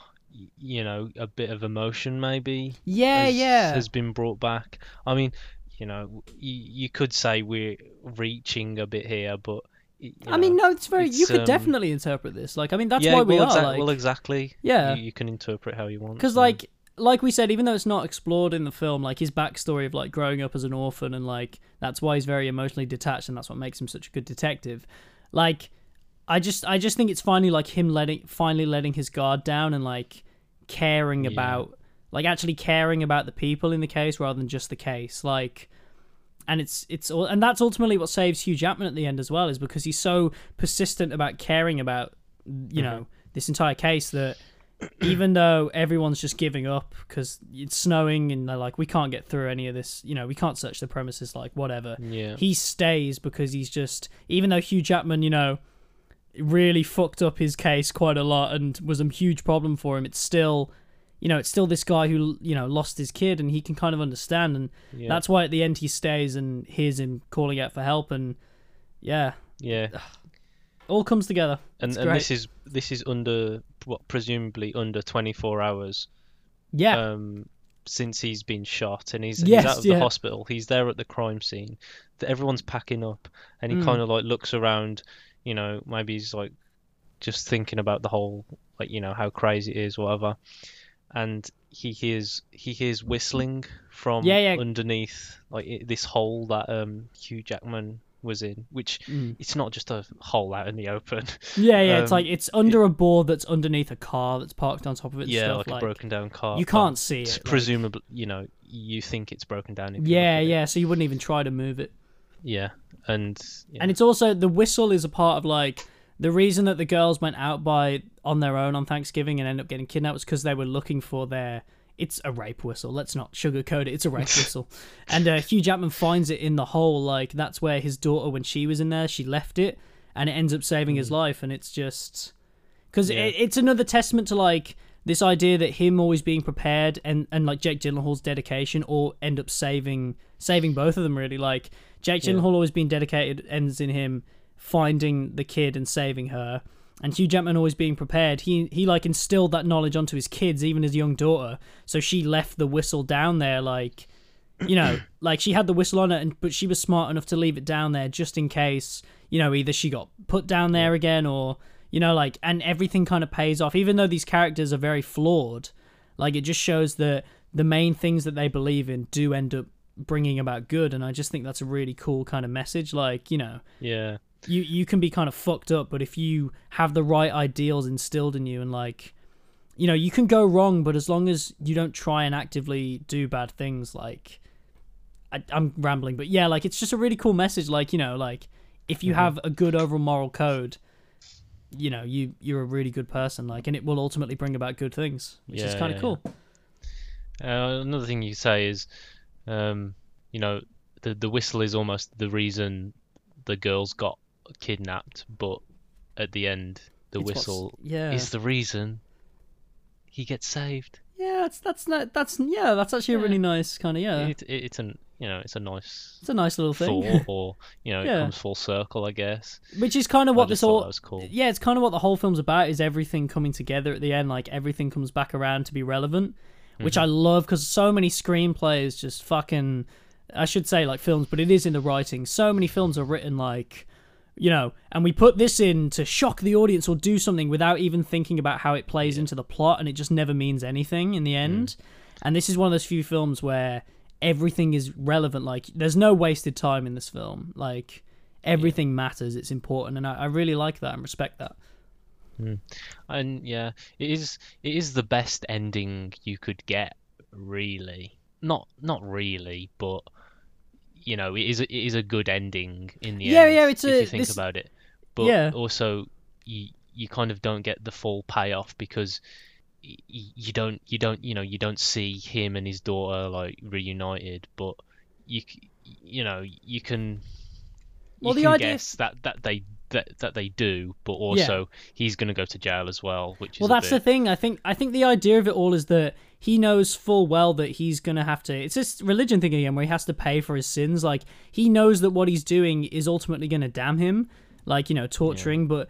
you know, a bit of emotion maybe yeah, has, yeah, has been brought back. I mean, you know, you, you could say we're reaching a bit here, but you I mean, no, it's very. you could um, definitely interpret this. Like, I mean, that's yeah, why we well, are. exa- like, well, exactly. Yeah. you, you can interpret how you want. because like like we said even though it's not explored in the film like his backstory of like growing up as an orphan and like that's why he's very emotionally detached and that's what makes him such a good detective like i just i just think it's finally like him letting finally letting his guard down and like caring Yeah. about like actually caring about the people in the case rather than just the case. Like and it's it's all and that's ultimately what saves Hugh Jackman at the end as well is because he's so persistent about caring about you mm-hmm. know this entire case that even though everyone's just giving up because it's snowing and they're like we can't get through any of this you know we can't search the premises like whatever. Yeah, he stays because he's just even though Hugh Jackman you know really fucked up his case quite a lot and was a huge problem for him it's still you know it's still this guy who you know lost his kid and he can kind of understand and yeah, that's why at the end he stays and hears him calling out for help and yeah yeah. all comes together And and this is this is under what presumably under 24 hours. yeah um, since he's been shot and he's, Yes, he's out of yeah. the hospital. He's there at the crime scene. Everyone's packing up, and he Mm. kind of like looks around. You know, maybe he's like just thinking about the whole, like you know, how crazy it is, whatever. And he hears he hears whistling from Yeah, yeah. underneath like this hole that um Hugh Jackman was in, which Mm. it's not just a hole out in the open. yeah yeah it's Um, like it's under a board that's underneath a car that's parked on top of it yeah, stuff, like, a broken down car. you can't see it's it like- presumably, you know, you think it's broken down. Yeah it. yeah so you wouldn't even try to move it Yeah, and yeah. and it's also the whistle is a part of like the reason that the girls went out by on their own on Thanksgiving and ended up getting kidnapped was because they were looking for their it's a rape whistle. Let's not sugarcoat it. It's a rape whistle, and uh, Hugh Jackman finds it in the hole. Like that's where his daughter, when she was in there, she left it, and it ends up saving his life. And it's just because Yeah. it, it's another testament to like this idea that him always being prepared and and like Jake Gyllenhaal's dedication all end up saving saving both of them really. Like Jake Yeah. Gyllenhaal always being dedicated ends in him finding the kid and saving her. And Hugh Jackman always being prepared. He he like instilled that knowledge onto his kids, even his young daughter. So she left the whistle down there, like you know, like she had the whistle on it, and but she was smart enough to leave it down there just in case, you know, either she got put down there again or you know, like, and everything kind of pays off. Even though these characters are very flawed, like it just shows that the main things that they believe in do end up bringing about good. And I just think that's a really cool kind of message. Like, you know, yeah, you you can be kind of fucked up, but if you have the right ideals instilled in you and like you know, you can go wrong, but as long as you don't try and actively do bad things, like I, I'm rambling, but yeah, like it's just a really cool message. Like you know, like if you have a good overall moral code, you know, you you're a really good person. Like, and it will ultimately bring about good things, which is Yeah, kind yeah, of cool. Uh, another thing you say is, um, you know, the the whistle is almost the reason the girls got kidnapped, but at the end, the It's whistle yeah, is the reason he gets saved. yeah, that's that's not that's yeah, that's actually a really nice kind of yeah. It, it, it's an you know it's a nice it's a nice little thing. or you know Yeah. it comes full circle, I guess. Which is kind of what this all cool. Yeah, it's kind of what the whole film's about is everything coming together at the end like everything comes back around to be relevant, which Mm-hmm. I love cuz so many screenplays just fucking I should say like films, but it is in the writing. So many films are written like you know, and we put this in to shock the audience or do something without even thinking about how it plays into the plot and it just never means anything in the end. And this is one of those few films where everything is relevant. Like, there's no wasted time in this film. Like, everything matters. It's important, and I, I really like that and respect that. Hmm. And yeah, it is it is the best ending you could get, really. Not not really, but you know, it is a, it is a good ending in the Yeah, end. yeah, it's if a- you think this- about it. But yeah. also, you you kind of don't get the full payoff because y- you don't you don't you know you don't see him and his daughter like reunited, but you you know you can you Well, the can idea- guess that that they that, that they do, but also he's going to go to jail as well, which Well, that's the thing. I think I think the idea of it all is that he knows full well that he's gonna have to. It's this religion thing again, where he has to pay for his sins. Like he knows that what he's doing is ultimately gonna damn him, like you know, torturing. But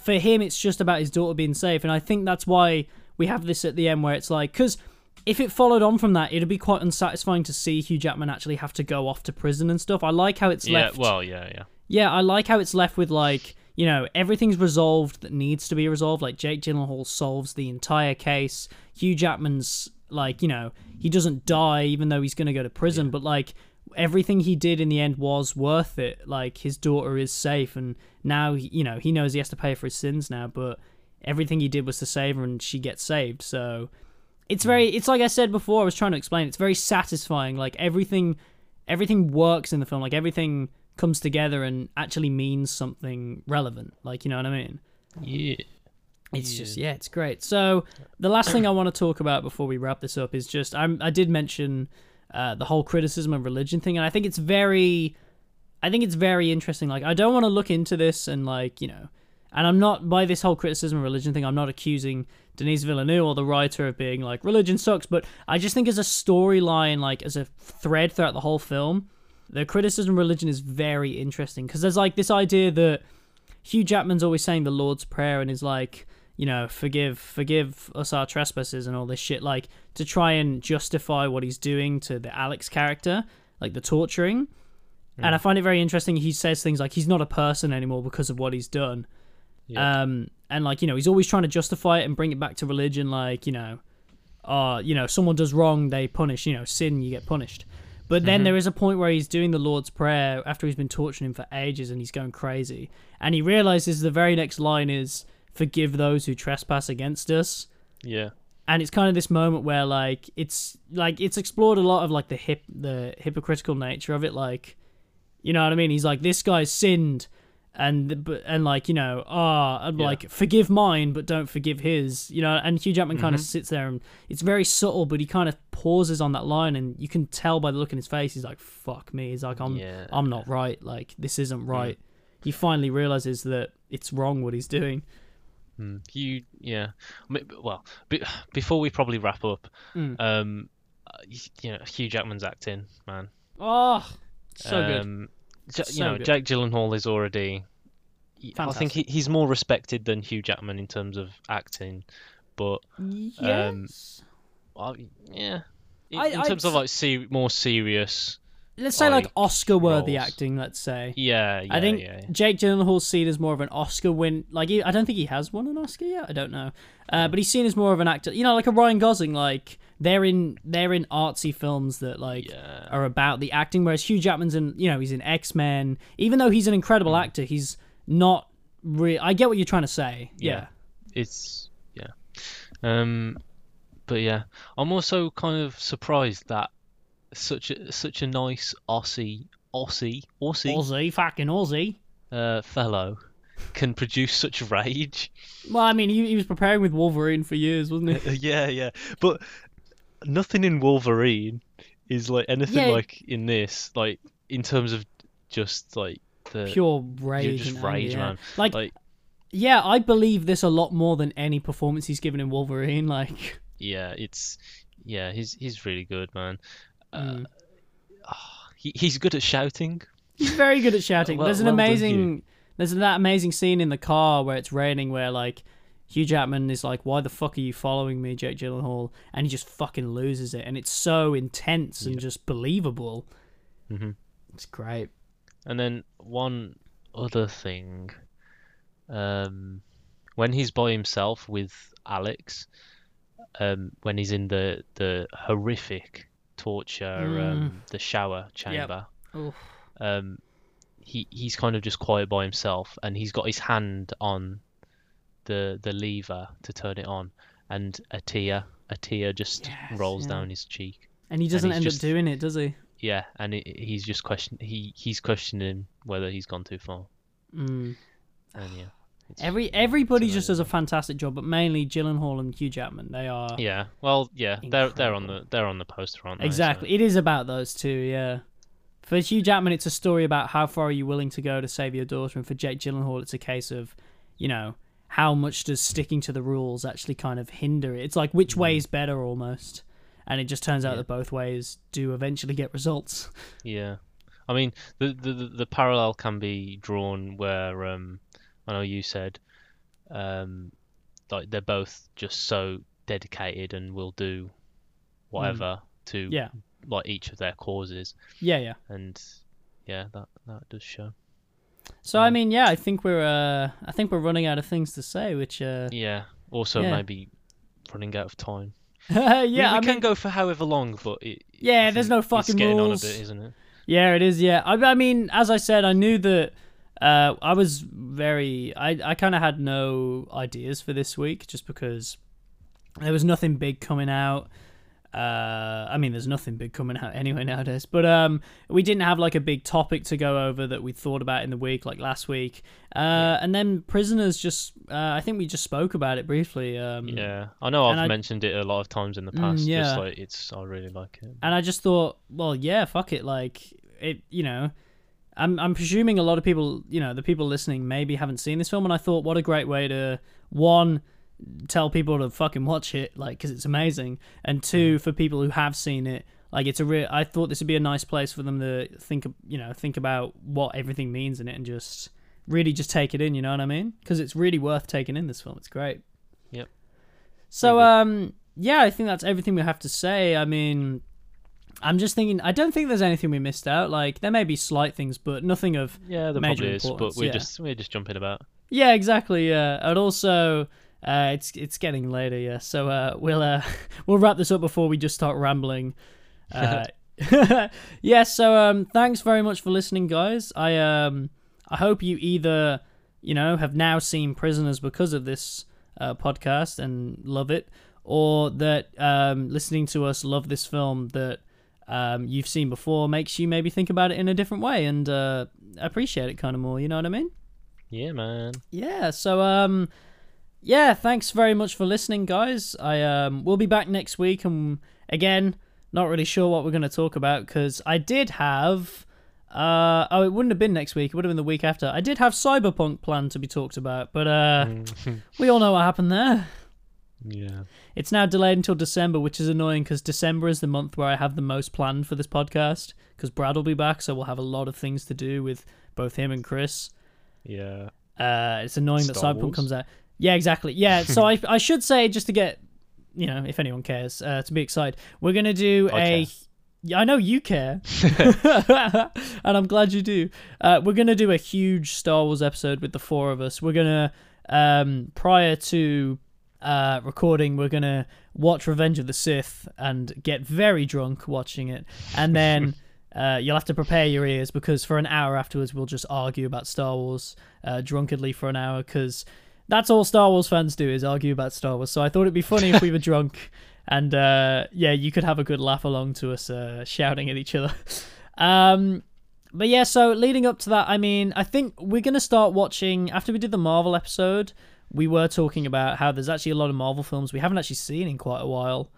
for him, it's just about his daughter being safe, and I think that's why we have this at the end, where it's like, because if it followed on from that, it'd be quite unsatisfying to see Hugh Jackman actually have to go off to prison and stuff. I like how it's Yeah, left. well, yeah, yeah. Yeah, I like how it's left with like you know everything's resolved that needs to be resolved. Like Jake Gyllenhaal solves the entire case. Hugh Jackman's like you know he doesn't die even though he's gonna go to prison, but like everything he did in the end was worth it. Like his daughter is safe, and now you know he knows he has to pay for his sins now, but everything he did was to save her, and she gets saved. So it's very it's like I said before. I was trying to explain. It's very satisfying. Like everything everything works in the film. Like everything comes together and actually means something relevant. Like you know what I mean? Yeah. It's just yeah, it's great. So the last thing I want to talk about before we wrap this up is just I'm, I did mention uh, the whole criticism of religion thing, and I think it's very, I think it's very interesting. Like I don't want to look into this and like you know, and I'm not by this whole criticism of religion thing. I'm not accusing Denis Villeneuve or the writer of being like religion sucks, but I just think as a storyline, like as a thread throughout the whole film, the criticism of religion is very interesting because there's like this idea that Hugh Jackman's always saying the Lord's Prayer and is like, you know, forgive, forgive us our trespasses and all this shit, like to try and justify what he's doing to the Alex character, like the torturing. And I find it very interesting. He says things like he's not a person anymore because of what he's done. Yeah. Um, and like you know, he's always trying to justify it and bring it back to religion. Like you know, uh, you know, someone does wrong, they punish. You know, sin, you get punished. But then mm-hmm. there is a point where he's doing the Lord's Prayer after he's been torturing him for ages and he's going crazy. And he realizes the very next line is, Forgive those who trespass against us. Yeah. And it's kind of this moment where like it's like it's explored a lot of like the hip the hypocritical nature of it, like you know what I mean? He's like, This guy's sinned and but and like, you know, ah and Yeah. like forgive mine but don't forgive his. You know, and Hugh Jackman kind of Mm-hmm. sits there and it's very subtle, but he kind of pauses on that line and you can tell by the look in his face, he's like, Fuck me. He's like, I'm Yeah. I'm not right. Like this isn't right. He finally realizes that it's wrong what he's doing. Mm. You, yeah. I mean, well, be, before we probably wrap up, Mm. um, uh, you know, Hugh Jackman's acting, man. Oh, so good. Um, J- you So know, good. Jake Gyllenhaal is already. I think he, he's more respected than Hugh Jackman in terms of acting, but Yes. I, yeah, in, I- in I'd terms of like see more serious, let's say like like, Oscar-worthy roles. acting. Let's say. yeah, yeah, I think yeah, yeah. Jake Gyllenhaal's seen as more of an Oscar win. Like he, I don't think he has won an Oscar yet. I don't know, uh, but he's seen as more of an actor. You know, like a Ryan Gosling. Like they're in they're in artsy films that like Yeah. are about the acting. Whereas Hugh Jackman's in you know he's in X Men. Even though he's an incredible Mm. actor, he's not. Re- I get what you're trying to say. Yeah. Yeah. it's yeah um but yeah i'm also kind of surprised that such a such a nice aussie aussie aussie Aussie, fucking Aussie. uh fellow can produce such rage Well, I mean, he, he was preparing with Wolverine for years, wasn't he? yeah yeah but nothing in wolverine is like anything Yeah. like in this like in terms of just like the Pure rage. just rage, anger, yeah. man. Like, like yeah, I believe this a lot more than any performance he's given in Wolverine. Like, yeah it's yeah he's he's really good man uh, Mm. he, he's good at shouting he's very good at shouting. Well- there's an well amazing, there's that amazing scene in the car where it's raining, where like Hugh Jackman is like, "Why the fuck are you following me, Jake Gyllenhaal?" And he just fucking loses it, and it's so intense and just believable. Mhm. It's great. And then one other thing, um, when he's by himself with Alex, um, when he's in the the horrific torture, um, the shower chamber, Oof. um, he he's kind of just quiet by himself, and he's got his hand on the the lever to turn it on, and a tear a tear just Yes, rolls yeah. down his cheek. And he doesn't he's end just- up doing it, does he? Yeah, and it, he's just question he he's questioning whether he's gone too far. Mm. And yeah. Every everybody just does a fantastic job, but mainly Gyllenhaal and Hugh Jackman. They are Yeah. Well, yeah, they're they're on the they're on the poster, aren't they? So- exactly. It is about those two. Yeah. For Hugh Jackman, it's a story about how far are you willing to go to save your daughter, and for Jake Gyllenhaal, it's a case of, you know, how much does sticking to the rules actually kind of hinder it? It's like which way is better almost. And it just turns out Yeah. that both ways do eventually get results. Yeah, I mean the the the- parallel can be drawn where um I know you said um like they're both just so dedicated and will do whatever to Mm. Yeah. like each of their causes Yeah, yeah. and yeah that that does show. So I mean, yeah, I think we're uh I think we're running out of things to say, which uh Yeah. Also Yeah. maybe running out of time. yeah, we, we I can mean, go for however long, but it, Yeah, there's no it's fucking getting rules. on a bit, isn't it? Yeah, it is. Yeah, I, I mean, as I said, I knew that. Uh, I was very. I I kind of had no ideas for this week, just because there was nothing big coming out. Uh, I mean, there's nothing big coming out anyway nowadays. But um, we didn't have like a big topic to go over that we thought about in the week, like last week. Uh, and then prisoners just. Uh, I think we just spoke about it briefly. Um, Yeah, I know I've I- mentioned it a lot of times in the Mm, past. yeah. Just like it's, I really like it. and I just thought, well, yeah, fuck it. Like it, you know, I'm I'm presuming a lot of people, you know, the people listening maybe haven't seen this film, and I thought, what a great way to one tell people to fucking watch it, like, because it's amazing, and two for people who have seen it. Like it's a real. I thought this would be a nice place for them to think, you know, think about what everything means in it, and just really just take it in. You know what I mean? Because it's really worth taking in. This film, it's great. Yep. So um, yeah, I think that's everything we have to say. I mean, I'm just thinking. I don't think there's anything we missed out. Like there may be slight things, but nothing of. Yeah, there major probably is, but we're yeah. just we're just jumping about. Yeah, exactly. Yeah, and also. Uh, it's it's getting later, yeah. So uh, we'll uh, we'll wrap this up before we just start rambling. Uh, yeah. So um, thanks very much for listening, guys. I um I hope you either you know have now seen Prisoners because of this uh, podcast and love it, or that um, listening to us love this film that um, you've seen before makes you maybe think about it in a different way and uh, appreciate it kind of more. You know what I mean? Yeah, man. Yeah, so um yeah, thanks very much for listening guys. I um we'll be back next week and again, not really sure what we're going to talk about cuz I did have uh oh it wouldn't have been next week, it would have been the week after. I did have Cyberpunk planned to be talked about, but uh we all know what happened there. yeah. It's now delayed until December, which is annoying because December is the month where I have the most planned for this podcast. Because Brad will be back, so we'll have a lot of things to do with both him and Chris. Yeah. Uh, it's annoying that Cyberpunk Wars? comes out. Yeah, exactly. Yeah, so I I should say just to get you know if anyone cares uh, to be excited, we're gonna do I a. I know you care, and I'm glad you do. Uh, we're gonna do a huge Star Wars episode with the four of us. We're gonna um, prior to uh, recording, we're gonna watch Revenge of the Sith and get very drunk watching it, and then. Uh, you'll have to prepare your ears because for an hour afterwards we'll just argue about Star Wars uh, drunkenly for an hour because that's all Star Wars fans do is argue about Star Wars. So I thought it'd be funny if we were drunk and uh, yeah, you could have a good laugh along to us uh, shouting at each other. Um, but yeah, so leading up to that, I mean, I think we're gonna start watching after we did the Marvel episode. We were talking about how there's actually a lot of Marvel films we haven't actually seen in quite a while.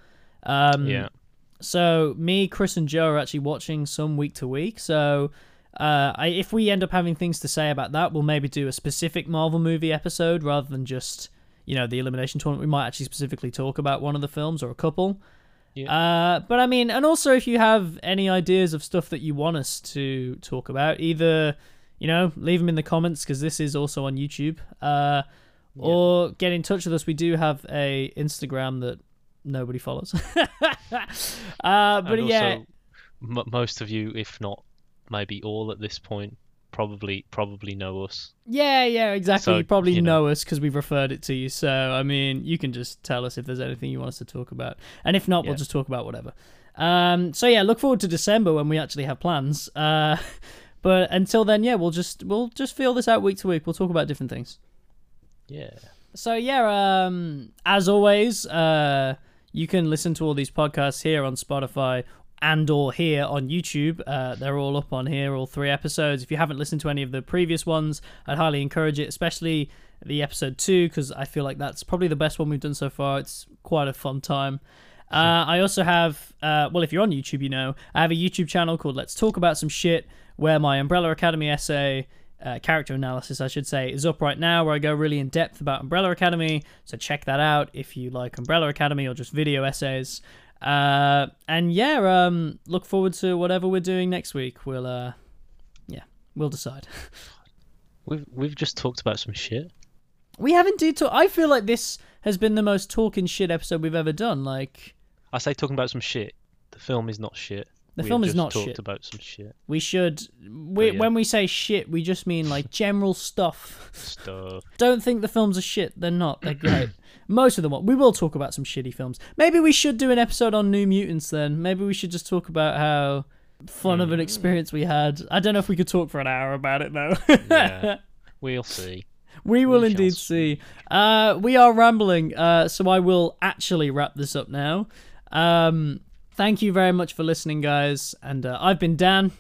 Um, Yeah. so me, Chris, and Joe are actually watching some week to week. So uh, I, if we end up having things to say about that, we'll maybe do a specific Marvel movie episode rather than just you know the elimination tournament. We might actually specifically talk about one of the films or a couple. Yeah. Uh, but I mean, and also if you have any ideas of stuff that you want us to talk about, either you know leave them in the comments because this is also on YouTube. Uh, or get in touch with us. We do have a Instagram that nobody follows. uh, but and yeah, also, m- most of you, if not maybe all at this point, probably probably know us. yeah, yeah, exactly. So, you probably you know. know us because we've referred it to you. So I mean, you can just tell us if there's anything you want us to talk about, and if not, we'll just talk about whatever. Um, so yeah, look forward to December when we actually have plans. Uh, but until then, yeah, we'll just we'll just feel this out week to week. We'll talk about different things. Yeah. So yeah, um, as always, uh, you can listen to all these podcasts here on Spotify and or here on YouTube. Uh, they're all up on here, all three episodes. If you haven't listened to any of the previous ones, I'd highly encourage it, especially the episode two, because I feel like that's probably the best one we've done so far. It's quite a fun time. Uh, I also have, uh, well, if you're on YouTube, you know, I have a YouTube channel called Let's Talk About Some Shit, where my Umbrella Academy essay uh, character analysis, I should say, is up right now, where I go really in depth about Umbrella Academy. So check that out if you like Umbrella Academy or just video essays. Uh, and yeah, um, look forward to whatever we're doing next week. We'll, uh, yeah, we'll decide. We've we've just talked about some shit. we have indeed talked. I feel like this has been the most talking shit episode we've ever done. Like, I say talking about some shit. The film is not shit. The We film is not talked shit. about some shit we should. We, yeah. When we say shit, we just mean like general stuff. stuff. Don't think the films are shit. They're not. They're great. Most of them are. We will talk about some shitty films. Maybe we should do an episode on New Mutants then. Maybe we should just talk about how fun of an experience we had. I don't know if we could talk for an hour about it though. Yeah, we'll see. We will We indeed see. Uh, we are rambling, uh, so I will actually wrap this up now. Um, thank you very much for listening, guys. And uh, I've been Dan.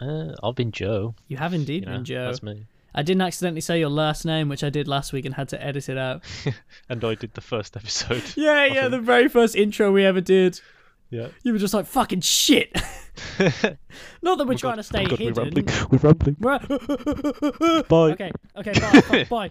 Uh, I've been Joe. You have indeed You know, been Joe. That's me. I didn't accidentally say your last name, which I did last week and had to edit it out. And I did the first episode. Yeah, yeah, the very first intro we ever did. yeah. You were just like, fucking shit. Not that we're trying to stay God, we're hidden. rambling. We're rambling. We're- Bye. okay, okay, bye, bye.